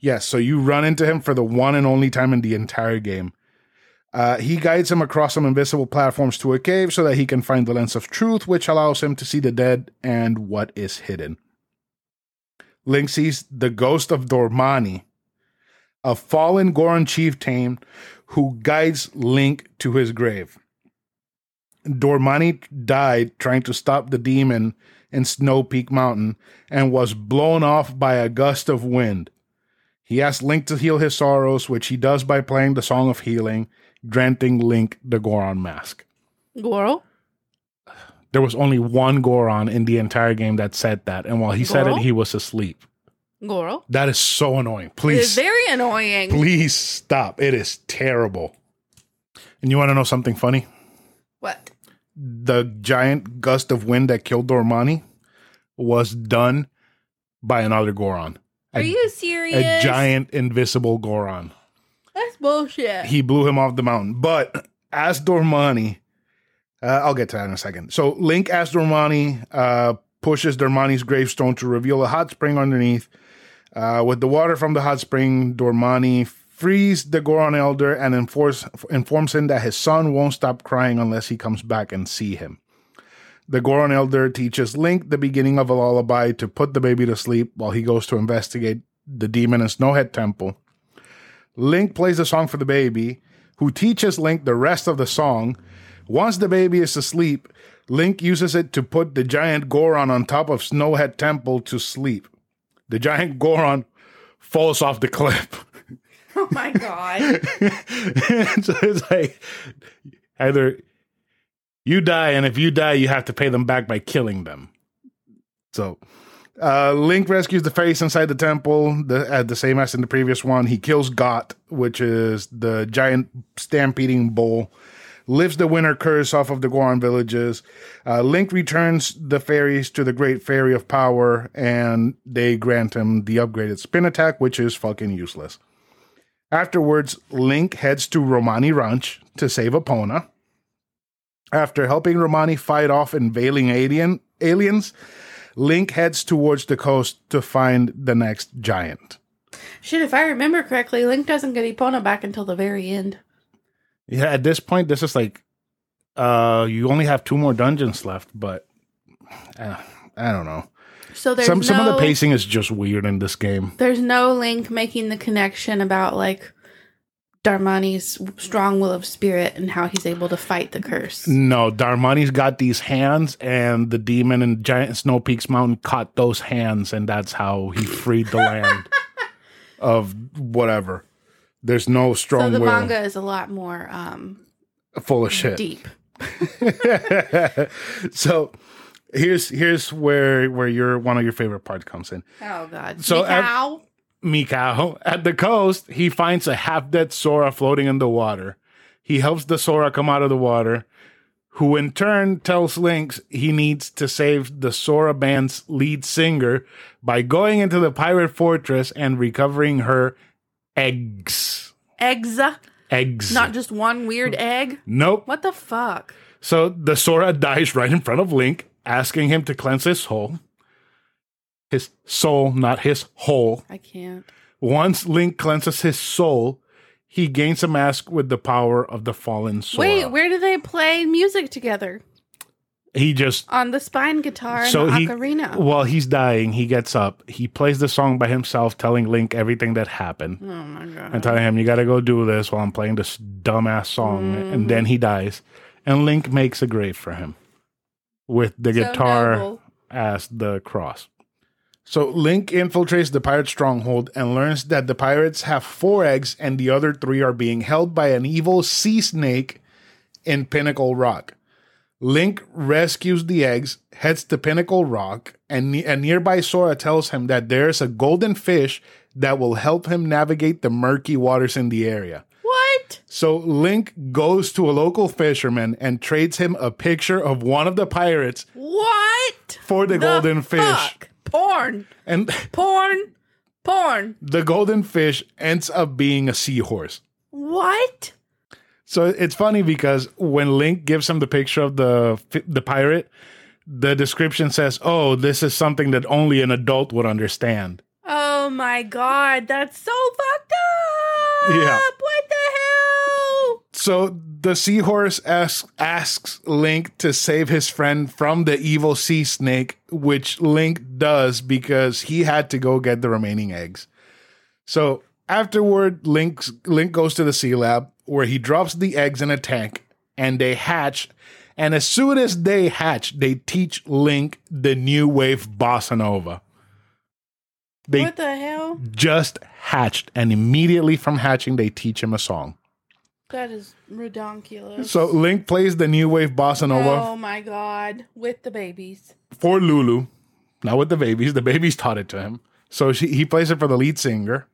Yes, so you run into him for the one and only time in the entire game. Uh, he guides him across some invisible platforms to a cave so that he can find the lens of truth, which allows him to see the dead and what is hidden. Link sees the ghost of Darmani, a fallen Goron chieftain who guides Link to his grave. Darmani died trying to stop the demon in Snow Peak Mountain and was blown off by a gust of wind. He asks Link to heal his sorrows, which he does by playing the Song of Healing, granting Link the Goron mask.
Goro.
There was only one Goron in the entire game that said that, and while he said it, he was asleep.
Goro.
That is so annoying. Please.
It's
Please,
very annoying.
please stop. It is terrible. And you want to know something funny?
What?
The giant gust of wind that killed Darmani was done by another Goron.
Are
A-
you serious?
A giant invisible Goron.
That's bullshit.
he blew him off the mountain. But as Darmani, uh, I'll get to that in a second. So Link, as Darmani, uh, pushes Darmani's gravestone to reveal a hot spring underneath. Uh, with the water from the hot spring, Darmani frees the Goron Elder and enforce, informs him that his son won't stop crying unless he comes back and see him. The Goron Elder teaches Link the beginning of a lullaby to put the baby to sleep while he goes to investigate the demon in Snowhead Temple. Link plays the song for the baby, who teaches Link the rest of the song. Once the baby is asleep, Link uses it to put the giant Goron on top of Snowhead Temple to sleep. The giant Goron falls off the cliff.
oh my god.
so it's like either you die, and if you die, you have to pay them back by killing them. So uh, Link rescues the face inside the temple, the, uh, the same as in the previous one. He kills Goht, which is the giant stampeding bull. Lifts the winter curse off of the Goron villages. Uh, Link returns the fairies to the Great Fairy of Power, and they grant him the upgraded spin attack, which is fucking useless. Afterwards, Link heads to Romani Ranch to save Epona. After helping Romani fight off invading alien aliens, Link heads towards the coast to find the next giant.
Shit, if I remember correctly, Link doesn't get Epona back until the very end.
Yeah, at this point, this is like uh you only have two more dungeons left, but uh, I don't know.
So there's
Some
no,
some of the pacing is just weird in this game.
There's no Link making the connection about like Darmani's strong will of spirit and how he's able to fight the curse.
No, Darmani's got these hands, and the demon in Giant Snow Peaks Mountain caught those hands, and that's how he freed the land of whatever. There's no strong
So the
will.
manga is a lot more um,
full of shit.
deep.
so here's here's where where your one of your favorite parts comes in.
Oh god.
So, at-
Mikau?
Mikao at the coast, he finds a half dead Zora floating in the water. He helps the Zora come out of the water, who in turn tells Lynx he needs to save the Zora band's lead singer by going into the pirate fortress and recovering her eggs.
eggs,
Eggs.
not just one weird egg.
nope.
What the fuck?
So the Zora dies right in front of Link, asking him to cleanse his soul. His soul, not his hole.
I can't.
Once Link cleanses his soul, he gains a mask with the power of the fallen Zora.
Wait, where do they play music together?
He just
On the spine guitar and
so
the
he
ocarina.
while he's dying, he gets up, he plays the song by himself, telling Link everything that happened.
oh my god.
and telling him you got to go do this while I'm playing this dumbass song, and then he dies, and Link makes a grave for him with the
So
guitar
noble.
as the cross. So Link infiltrates the pirate stronghold and learns that the pirates have four eggs, and the other three are being held by an evil sea snake in Pinnacle Rock. Link rescues the eggs, heads to Pinnacle Rock, and ne- a nearby Zora tells him that there's a golden fish that will help him navigate the murky waters in the area.
What?
So Link goes to a local fisherman and trades him a picture of one of the pirates
What?
for the, golden fish.
Fuck? Porn.
And
Porn. Porn.
the golden fish ends up being a seahorse.
What?
So it's funny because when Link gives him the picture of the the pirate, the description says, "Oh, this is something that only an adult would understand."
Oh my god, that's so fucked up.
Yeah.
What the hell?
So the seahorse asks asks Link to save his friend from the evil sea snake, which Link does because he had to go get the remaining eggs. So afterward, Link's, Link goes to the sea lab where he drops the eggs in a tank and they hatch. And as soon as they hatch, they teach Link the new wave bossa nova. They
what the hell?
just hatched, and immediately from hatching, they teach him a song.
That is redonkulous.
So Link plays the new wave bossa nova
Oh my god, with the babies.
for Lulu, not with the babies. The babies taught it to him. So she, he plays it for the lead singer.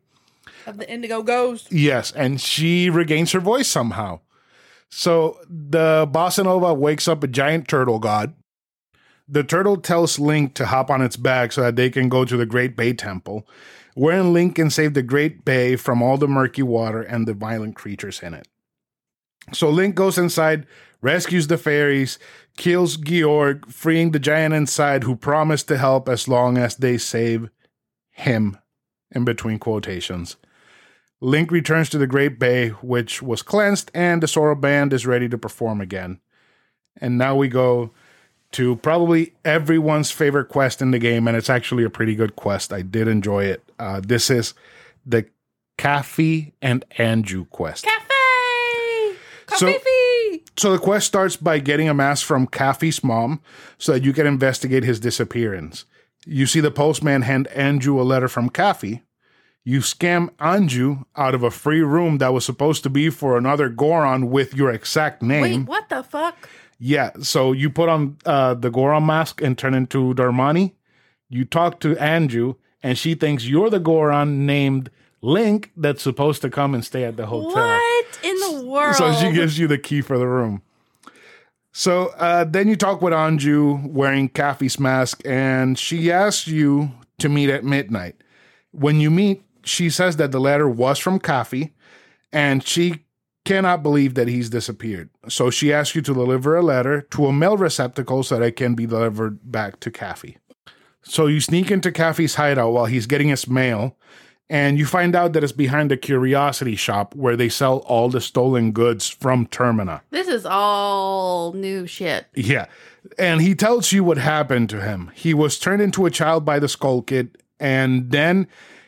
Of the Indigo-Go's.
Yes, and she regains her voice somehow. So the bossa nova wakes up a giant turtle god. The turtle tells Link to hop on its back so that they can go to the Great Bay Temple, wherein Link can save the Great Bay from all the murky water and the violent creatures in it. So Link goes inside, rescues the fairies, kills Gyorg, freeing the giant inside who promised to help as long as they save him, in between quotations. Link returns to the Great Bay, which was cleansed, and the Zora Band is ready to perform again. And now we go to probably everyone's favorite quest in the game, and it's actually a pretty good quest. I did enjoy it. Uh, this is the Kafei and Anju quest.
Kafei!
So-! So the quest starts by getting a mask from Kafei's mom so that you can investigate his disappearance. You see the postman hand Anju a letter from Kafei. You scam Anju out of a free room that was supposed to be for another Goron with your exact name.
Wait, what the fuck?
Yeah, so you put on uh, the Goron mask and turn into Darmani. You talk to Anju, and she thinks you're the Goron named Link that's supposed to come and stay at the hotel.
What in the world?
So she gives you the key for the room. So uh, then you talk with Anju wearing Kafei's mask, and she asks you to meet at midnight. When you meet, she says that the letter was from Kafei, and she cannot believe that he's disappeared. So she asks you to deliver a letter to a mail receptacle so that it can be delivered back to Kafei. So you sneak into Kafei's hideout while he's getting his mail, and you find out that it's behind a curiosity shop where they sell all the stolen goods from Termina.
this is all new shit.
Yeah. And he tells you what happened to him. He was turned into a child by the Skull Kid and then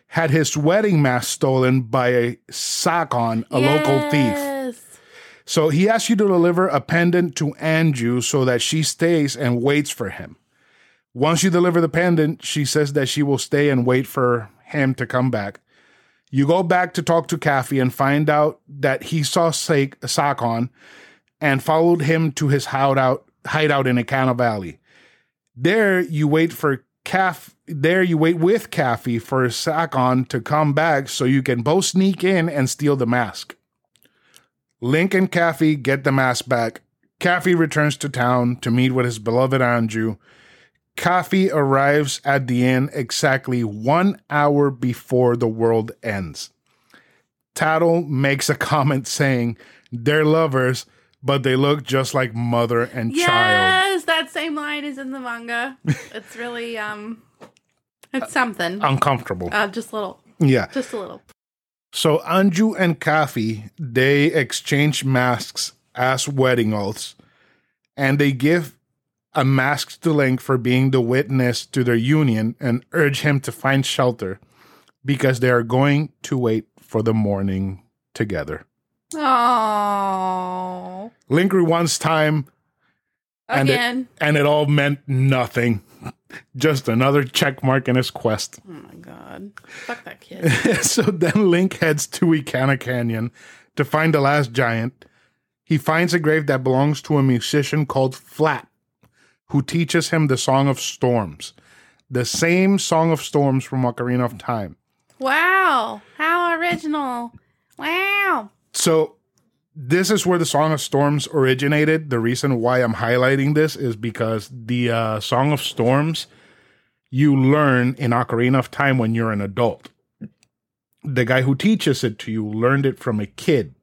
had his wedding mask stolen by a Sakon, a local thief.
Yes.
So he asks you to deliver a pendant to Anju so that she stays and waits for him. Once you deliver the pendant, she says that she will stay and wait for him to come back. You go back to talk to Kafei and find out that he saw Sakon and followed him to his hideout, hideout in Ikana Valley. There you wait for Kaf. There you wait with Kafei for Sakon to come back so you can both sneak in and steal the mask. Link and Kafei get the mask back. Kafei returns to town to meet with his beloved Anju. Kafei arrives at the inn exactly one hour before the world ends. Tatl makes a comment saying they're lovers, but they look just like mother and child.
Yes, same line is in the manga. it's really um it's something.
Uncomfortable.
Uh, just a little.
yeah.
Just a little.
So Anju and Kafei, they exchange masks as wedding oaths, and they give unmasks the Link for being the witness to their union and urge him to find shelter because they are going to wait for the morning together.
Oh.
Link rewinds time and it, and it all meant nothing. Just another check mark in his quest.
oh my god. Fuck that kid.
so then Link heads to Ikana Canyon to find the last giant. He finds a grave that belongs to a musician called Flat, who teaches him the Song of Storms, the same Song of Storms from Ocarina of Time.
wow. How original. Wow.
So this is where the Song of Storms originated. The reason why I'm highlighting this is because the uh, Song of Storms you learn in Ocarina of Time when you're an adult. The guy who teaches it to you learned it from a kid.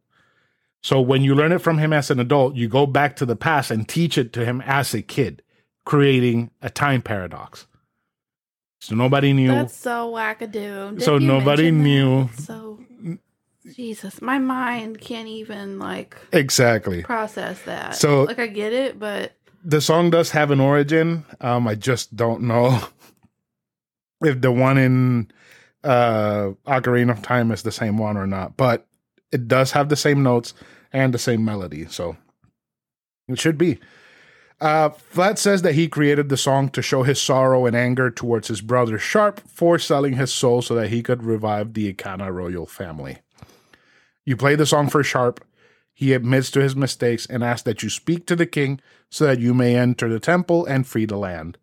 So when you learn it from him as an adult, you go back to the past and teach it to him as a kid, creating a time paradox. So nobody knew.
That's so wackadoo. Did
So nobody
mention that?
knew.
So Jesus, my mind can't even like
exactly.
process that.
So-
like I get it, but
the song does have an origin. Um, I just don't know if the one in uh, Ocarina of Time is the same one or not. But it does have the same notes and the same melody, so it should be. Uh, Flat says that he created the song to show his sorrow and anger towards his brother Sharp for selling his soul so that he could revive the Ikana royal family. You play the song for Sharp. He admits to his mistakes and asks that you speak to the king so that you may enter the temple and free the land.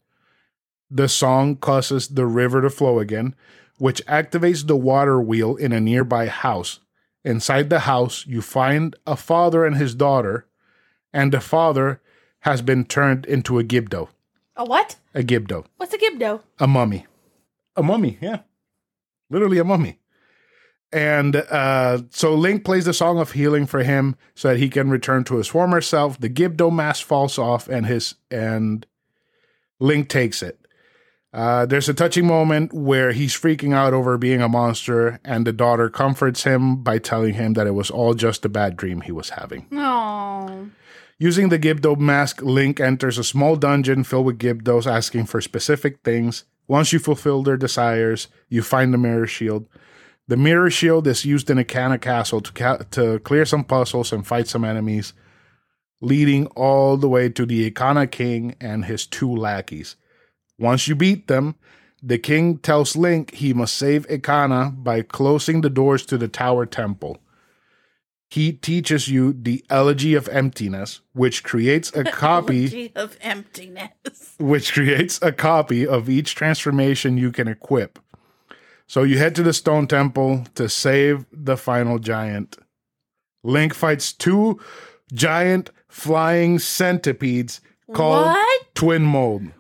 The song causes the river to flow again, which activates the water wheel in a nearby house. Inside the house, you find a father and his daughter, and the father has been turned into a gibdo.
a what?
A gibdo.
What's a gibdo?
A mummy. A mummy, yeah. Literally a mummy. And uh, so Link plays the song of healing for him so that he can return to his former self. The Gibdo mask falls off and his and Link takes it. Uh, there's a touching moment where he's freaking out over being a monster, and the daughter comforts him by telling him that it was all just a bad dream he was having.
No.
Using the Gibdo mask, Link enters a small dungeon filled with Gibdos asking for specific things. Once you fulfill their desires, you find the Mirror Shield. The Mirror Shield is used in Ikana castle to, ca- to clear some puzzles and fight some enemies, leading all the way to the Ikana King and his two lackeys. Once you beat them, the king tells Link he must save Ikana by closing the doors to the Tower Temple he teaches you the elegy of emptiness which creates a copy
Elegy of emptiness.
which creates a copy of each transformation you can equip so you head to the stone temple to save the final giant link fights two giant flying centipedes called
What?
Twinmold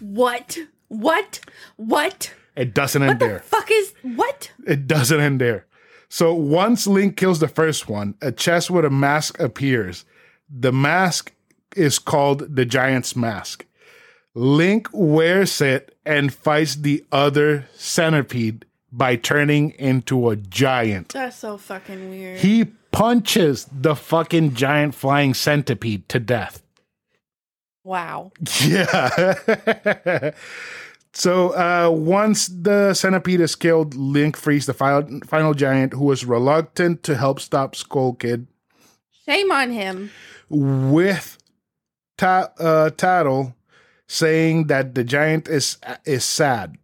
What? What? What?
it doesn't end there
Fuck is what?
It doesn't end there. So once Link kills the first one, a chest with a mask appears. The mask is called the Giant's Mask. Link wears it and fights the other centipede by turning into a giant.
That's so fucking weird.
He punches the fucking giant flying centipede to death.
wow.
Yeah. so uh, once the centipede is killed, Link frees the final, final giant who was reluctant to help stop Skull Kid
Shame on him.
with ta- uh, Tatl saying that the giant is is sad.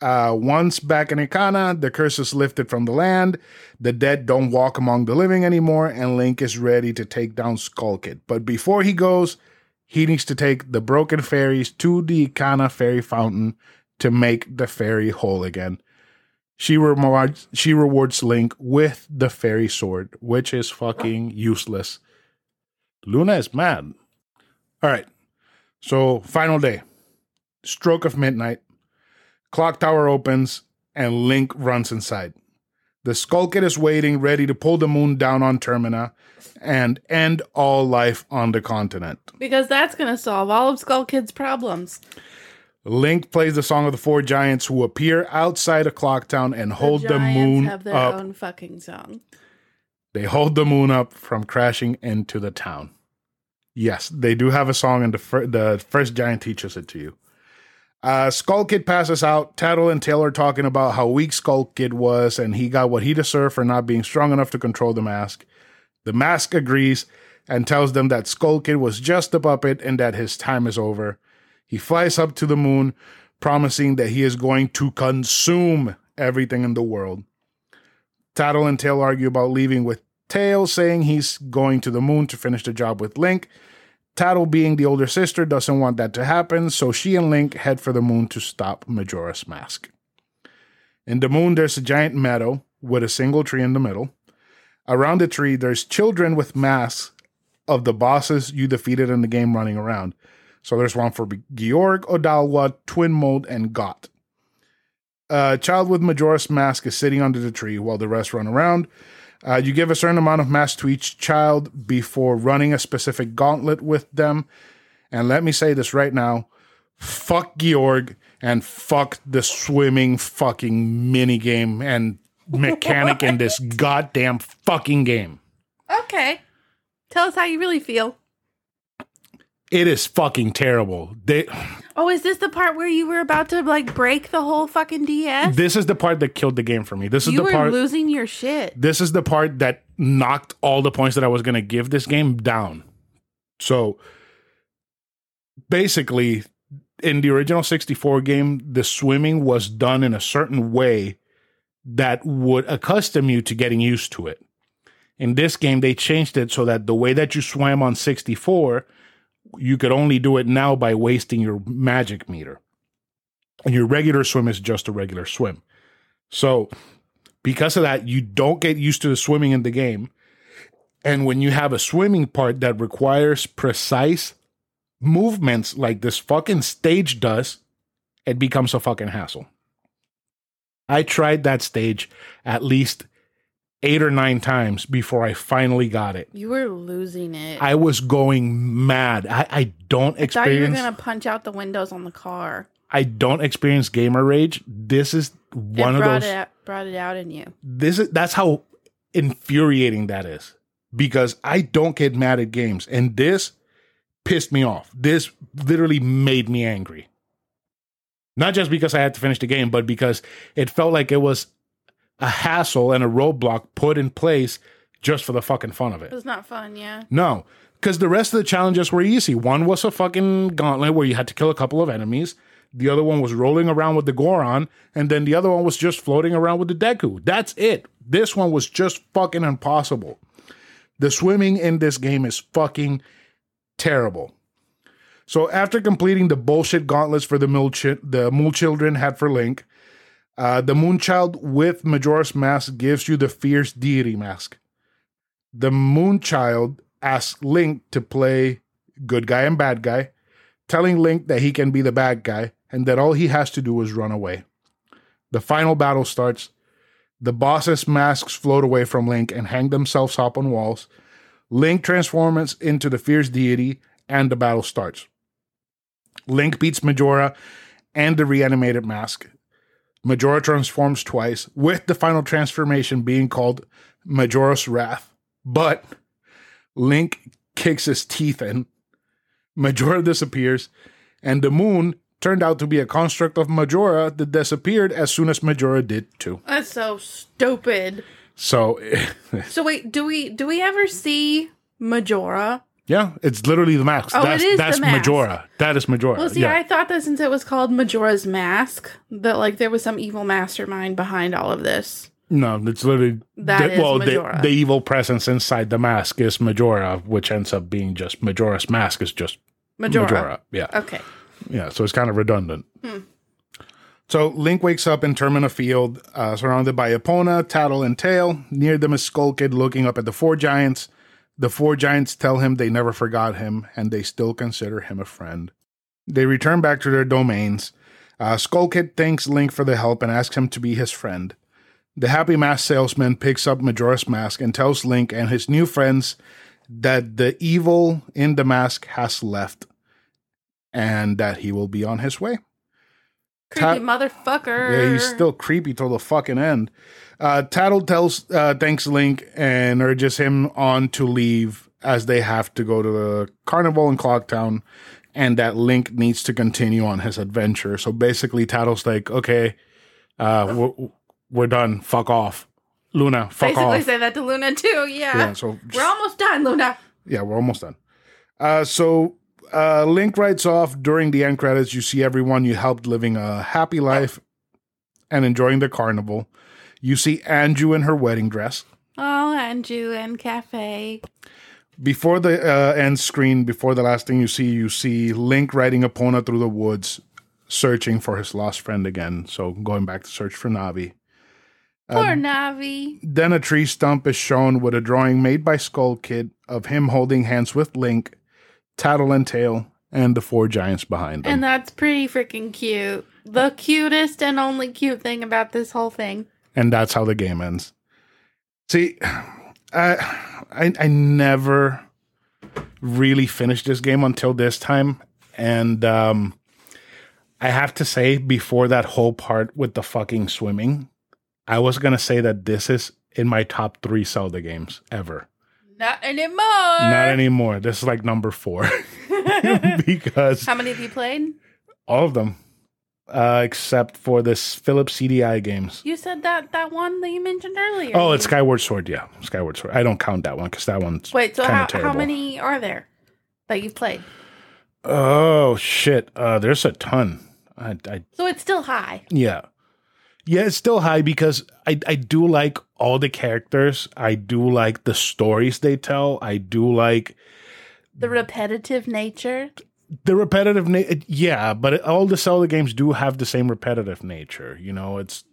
Uh, once back in Ikana, the curse is lifted from the land. The dead don't walk among the living anymore, and Link is ready to take down Skull Kid. But before he goes, he needs to take the broken fairies to the Ikana fairy fountain to make the fairy whole again. She rewards she rewards Link with the fairy sword, which is fucking useless. Luna is mad. All right. So, final day. Stroke of midnight. Clock tower opens and Link runs inside. The Skull Kid is waiting, ready to pull the moon down on Termina and end all life on the continent.
Because that's gonna solve all of Skull Kid's problems.
Link plays the song of the four giants who appear outside of Clocktown and hold the,
Giants
moon
have their
up.
own fucking song.
They hold the moon up from crashing into the town. Yes, they do have a song, and the, fir- the first giant teaches it to you. Uh, Skull Kid passes out. Tatl and Tael talking about how weak Skull Kid was, and he got what he deserved for not being strong enough to control the mask. The mask agrees and tells them that Skull Kid was just a puppet and that his time is over. He flies up to the moon, promising that he is going to consume everything in the world. Tatl and Tael argue about leaving with Tael, saying he's going to the moon to finish the job with Link. Tatl, being the older sister, doesn't want that to happen, so she and Link head for the moon to stop Majora's Mask. In the moon, there's a giant meadow with a single tree in the middle. Around the tree, there's children with masks of the bosses you defeated in the game running around. So there's one for Gyorg, Odolwa, Twin Mold, and Goht. A child with Majora's Mask is sitting under the tree while the rest run around. Uh, you give a certain amount of mass to each child before running a specific gauntlet with them. And let me say this right now fuck Gyorg and fuck the swimming fucking mini game and mechanic in this goddamn fucking game.
Okay. Tell us how you really feel.
It is fucking terrible. They,
Oh, is this the part where you were about to like break the whole fucking DS?
this is the part that killed the game for me. This is
you
the
were
part.
losing your shit.
this is the part that knocked all the points that I was going to give this game down. So basically, in the original 64 game, the swimming was done in a certain way that would accustom you to getting used to it. In this game, they changed it so that the way that you swam on 64, you could only do it now by wasting your magic meter. And your regular swim is just a regular swim. So, because of that, you don't get used to the swimming in the game. And when you have a swimming part that requires precise movements like this fucking stage does, it becomes a fucking hassle. I tried that stage at least eight or nine times before I finally got it.
You were losing it.
I was going mad. I, I don't
thought you were
experience
gonna punch out the windows on the car.
I don't experience gamer rage. This is one
it
of
brought
those
it out, brought it out in you.
this is that's how infuriating that is because I don't get mad at games and this pissed me off. This literally made me angry. Not just because I had to finish the game, but because it felt like it was a hassle and a roadblock put in place just for the fucking fun of it.
It was not fun, yeah.
No, because the rest of the challenges were easy. One was a fucking gauntlet where you had to kill a couple of enemies. The other one was rolling around with the Goron, and then the other one was just floating around with the Deku. That's it. This one was just fucking impossible. The swimming in this game is fucking terrible. So after completing the bullshit gauntlets for the mule, chi- the mule children had for Link, uh, the Moonchild with Majora's Mask gives you the Fierce Deity Mask. The Moonchild asks Link to play good guy and bad guy, telling Link that he can be the bad guy and that all he has to do is run away. The final battle starts. The boss's masks float away from Link and hang themselves up on walls. Link transforms into the fierce deity and the battle starts. Link beats Majora and the reanimated mask. Majora transforms twice, with the final transformation being called Majora's Wrath. But Link kicks his teeth in. Majora disappears, and the moon turned out to be a construct of Majora that disappeared as soon as Majora did too.
That's so stupid.
So,
So wait, do we do we ever see Majora?
Yeah, it's literally the mask.
Oh, it
that's
the mask.
Majora. That is Majora.
Well, see,
yeah.
I thought that since it was called Majora's Mask, that like there was some evil mastermind behind all of this.
no, it's literally
That
the,
is
well, the, the evil presence inside the mask is Majora, which ends up being just Majora's mask is just
Majora.
Majora. Yeah.
Okay.
Yeah, so it's kind of redundant.
Hmm.
So Link wakes up in Termina Field, uh, surrounded by Epona, Tatl, and Tael. Near them is Skull Kid looking up at the four giants. The four giants tell him they never forgot him and they still consider him a friend. They return back to their domains. Uh, Skull Kid thanks Link for the help and asks him to be his friend. The happy mask salesman picks up Majora's mask and tells Link and his new friends that the evil in the mask has left and that he will be on his way.
Creepy
Ta-
motherfucker.
Yeah, he's still creepy till the fucking end. Uh, Tatl tells, uh, thanks Link and urges him on to leave as they have to go to the carnival in Clocktown and that Link needs to continue on his adventure. So basically, Tatl's like, okay, uh, we're, we're done. Fuck off. Luna, fuck
Basically,
off.
Basically, say that to Luna too. Yeah.
Yeah, so
We're almost done, Luna.
yeah, we're almost done. Uh, so uh, Link writes off during the end credits. You see everyone you helped living a happy life and enjoying the carnival. You see Anju in her wedding dress.
Oh, Anju and Kafei.
Before the uh, end screen, before the last thing you see, you see Link riding Epona through the woods, searching for his lost friend again. So going back to search for Navi.
Poor Navi.
Then a tree stump is shown with a drawing made by Skull Kid of him holding hands with Link, Tatl and Tael, and the four giants behind them.
And that's pretty freaking cute. The cutest and only cute thing about this whole thing.
And that's how the game ends. See, I, I I never really finished this game until this time, and um, I have to say, before that whole part with the fucking swimming, I was gonna say that this is in my top three Zelda games ever.
Not anymore.
Not anymore. This is like number four because
How many have you played?
all of them, uh, except for this Philips CDI games.
You said that that one that you mentioned earlier.
Oh, it's Skyward Sword. Yeah, Skyward Sword. I don't count that one because that one's
Wait, so how, how many are there that you've played?
Oh shit! Uh, there's a ton. I, I
So it's still high.
yeah, yeah. It's still high because I I do like all the characters. I do like the stories they tell. I do like
The repetitive nature.
The repetitive. Na- it- yeah, but it, all the Zelda games do have the same repetitive nature. You know, it's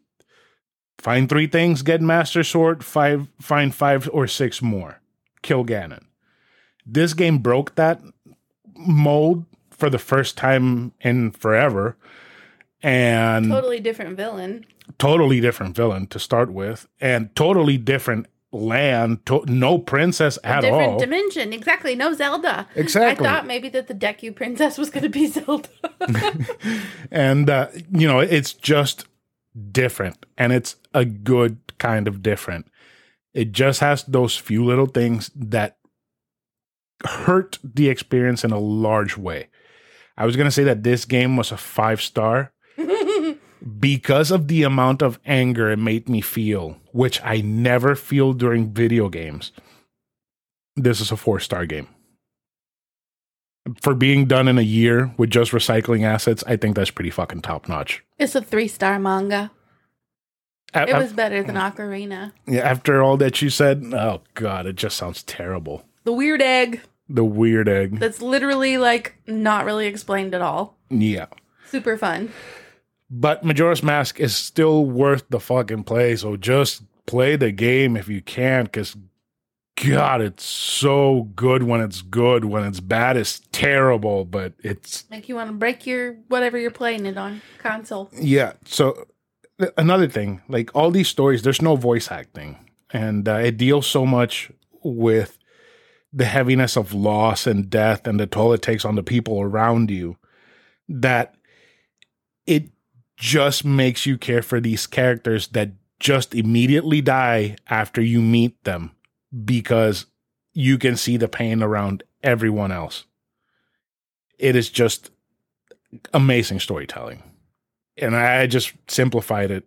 find three things, get Master Sword. Five, find five or six more, kill Ganon. This game broke that mold for the first time in forever, and
Totally different villain.
totally different villain to start with, and totally different land. To- no princess at
different
all.
dimension. Exactly. No Zelda.
Exactly.
I thought maybe that the Deku princess was going to be Zelda.
and uh, you know it's just different and it's a good kind of different it just has those few little things that hurt the experience in a large way i was going to say that this game was a five star because of the amount of anger it made me feel which i never feel during video games this is a four star game for being done in a year with just recycling assets, I think that's pretty fucking top notch.
it's a three star manga. It was better than Ocarina.
yeah, after all that you said, oh god, it just sounds terrible.
The weird egg
The weird egg.
that's literally like not really explained at all.
yeah.
Super fun.
But Majora's Mask is still worth the fucking play, so just play the game if you can, because God, it's so good when it's good. When it's bad, it's terrible, but it's
Make you want to break your whatever you're playing it on console.
Yeah. So th- another thing, like all these stories, there's no voice acting, and uh, it deals so much with the heaviness of loss and death and the toll it takes on the people around you that it just makes you care for these characters that just immediately die after you meet them because you can see the pain around everyone else. It is just amazing storytelling and I just simplified it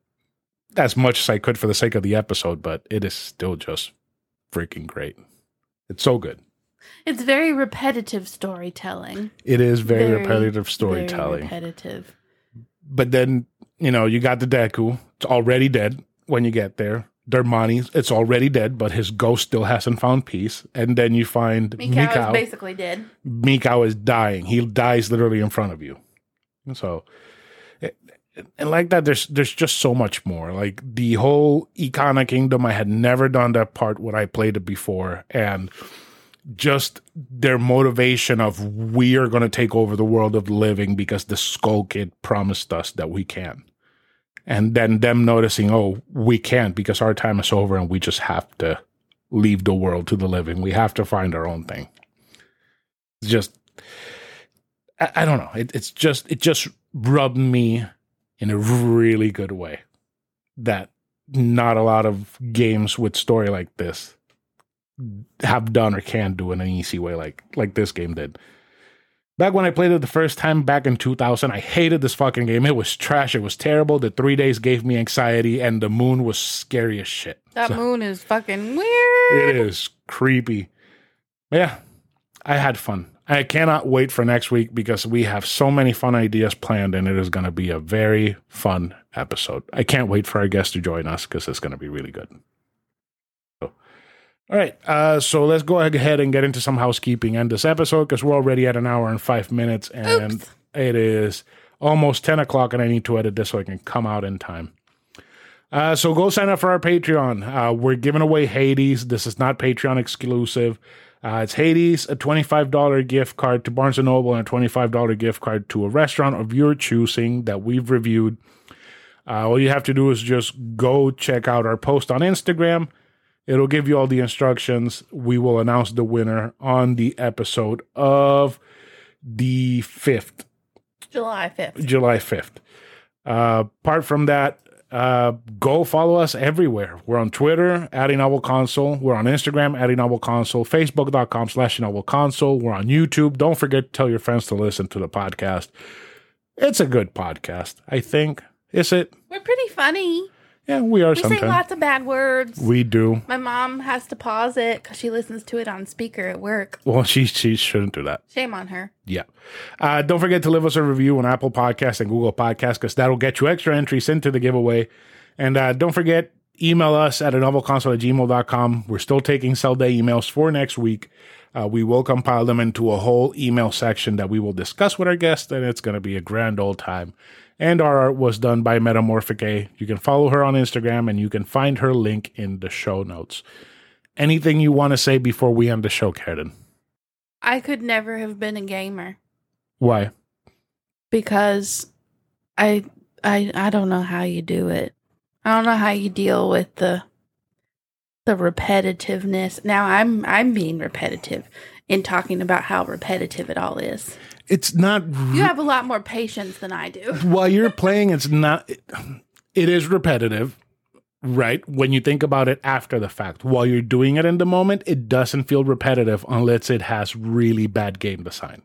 as much as I could for the sake of the episode, but it is still just freaking great. It's so good.
It's very repetitive storytelling.
It is very,
Very,
repetitive
Very
storytelling.
repetitive.
But then, you know, you got the Deku. It's already dead when you get there. Darmani, it's already dead, but his ghost still hasn't found peace. And then you find
Mikau, is basically dead.
Mikau is dying. He dies literally in front of you. And So, and like that, there's there's just so much more. Like the whole Ikana Kingdom, I had never done that part when I played it before, and just their motivation of we are going to take over the world of living because the Skull Kid promised us that we can, and then them noticing, oh, we can't because our time is over and we just have to leave the world to the living. We have to find our own thing. It's just I, I don't know. It, it's just it just rubbed me in a really good way that not a lot of games with story like this have done or can do in an easy way like like this game did. Back when I played it the first time back in 2000, I hated this fucking game. It was trash. It was terrible. The three days gave me anxiety, and the moon was scary as shit.
That so, moon is fucking weird.
It is creepy. But yeah, I had fun. I cannot wait for next week because we have so many fun ideas planned, and it is going to be a very fun episode. I can't wait for our guest to join us because it's going to be really good. All right, uh, so let's go ahead and get into some housekeeping and this episode because we're already at an hour and five minutes, and Oops. it is almost ten o'clock, and I need to edit this so I can come out in time. Uh, so go sign up for our Patreon. Uh, we're giving away Hades. This is not Patreon exclusive. Uh, it's Hades, a $25 gift card to Barnes & Noble, and a $25 gift card to a restaurant of your choosing that we've reviewed. Uh, all you have to do is just go check out our post on Instagram It'll give you all the instructions. We will announce the winner on the episode of the 5th.
July 5th.
July 5th. Uh, apart from that, uh, go follow us everywhere. We're on Twitter, Adding Novel Console. We're on Instagram, Adding Novel Console. Facebook.com slash Novel Console. We're on YouTube. Don't forget to tell your friends to listen to the podcast. It's a good podcast, I think. Is it?
We're pretty funny.
Yeah, we are.
We
sometimes.
say lots of bad words.
We do.
My mom has to pause it because she listens to it on speaker at work.
Well, she she shouldn't do that.
Shame on her.
Yeah. Uh, don't forget to leave us a review on Apple Podcasts and Google Podcasts because that'll get you extra entries into the giveaway. And uh, don't forget, email us at a novelconsole at gmail.com. We're still taking Zelda emails for next week. Uh, we will compile them into a whole email section that we will discuss with our guests, and it's going to be a grand old time and our art was done by Metamorphic. You can follow her on Instagram and you can find her link in the show notes. Anything you want to say before we end the show, Karen?
I could never have been a gamer.
Why?
Because I I I don't know how you do it. I don't know how you deal with the the repetitiveness. Now I'm I'm being repetitive in talking about how repetitive it all is
it's not.
You have a lot more patience than I do.
while you're playing, it's not. It, it is repetitive, right? When you think about it after the fact, while you're doing it in the moment, it doesn't feel repetitive unless it has really bad game design.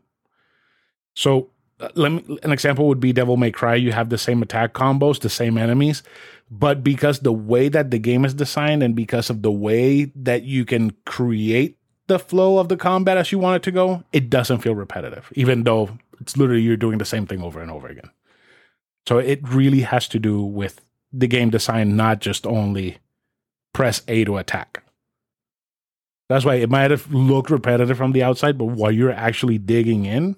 So, uh, let me, an example would be Devil May Cry. You have the same attack combos, the same enemies, but because the way that the game is designed and because of the way that you can create the flow of the combat as you want it to go, it doesn't feel repetitive, even though it's literally you're doing the same thing over and over again. So it really has to do with the game design, not just only press A to attack. That's why it might have looked repetitive from the outside, but while you're actually digging in,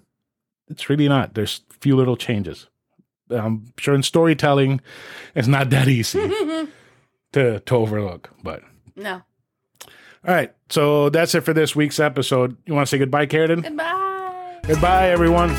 it's really not. There's few little changes. I'm sure in storytelling, it's not that easy to to overlook, but
no.
All right. So that's it for this week's episode. You want to say goodbye, Karen?
Goodbye.
Goodbye, everyone.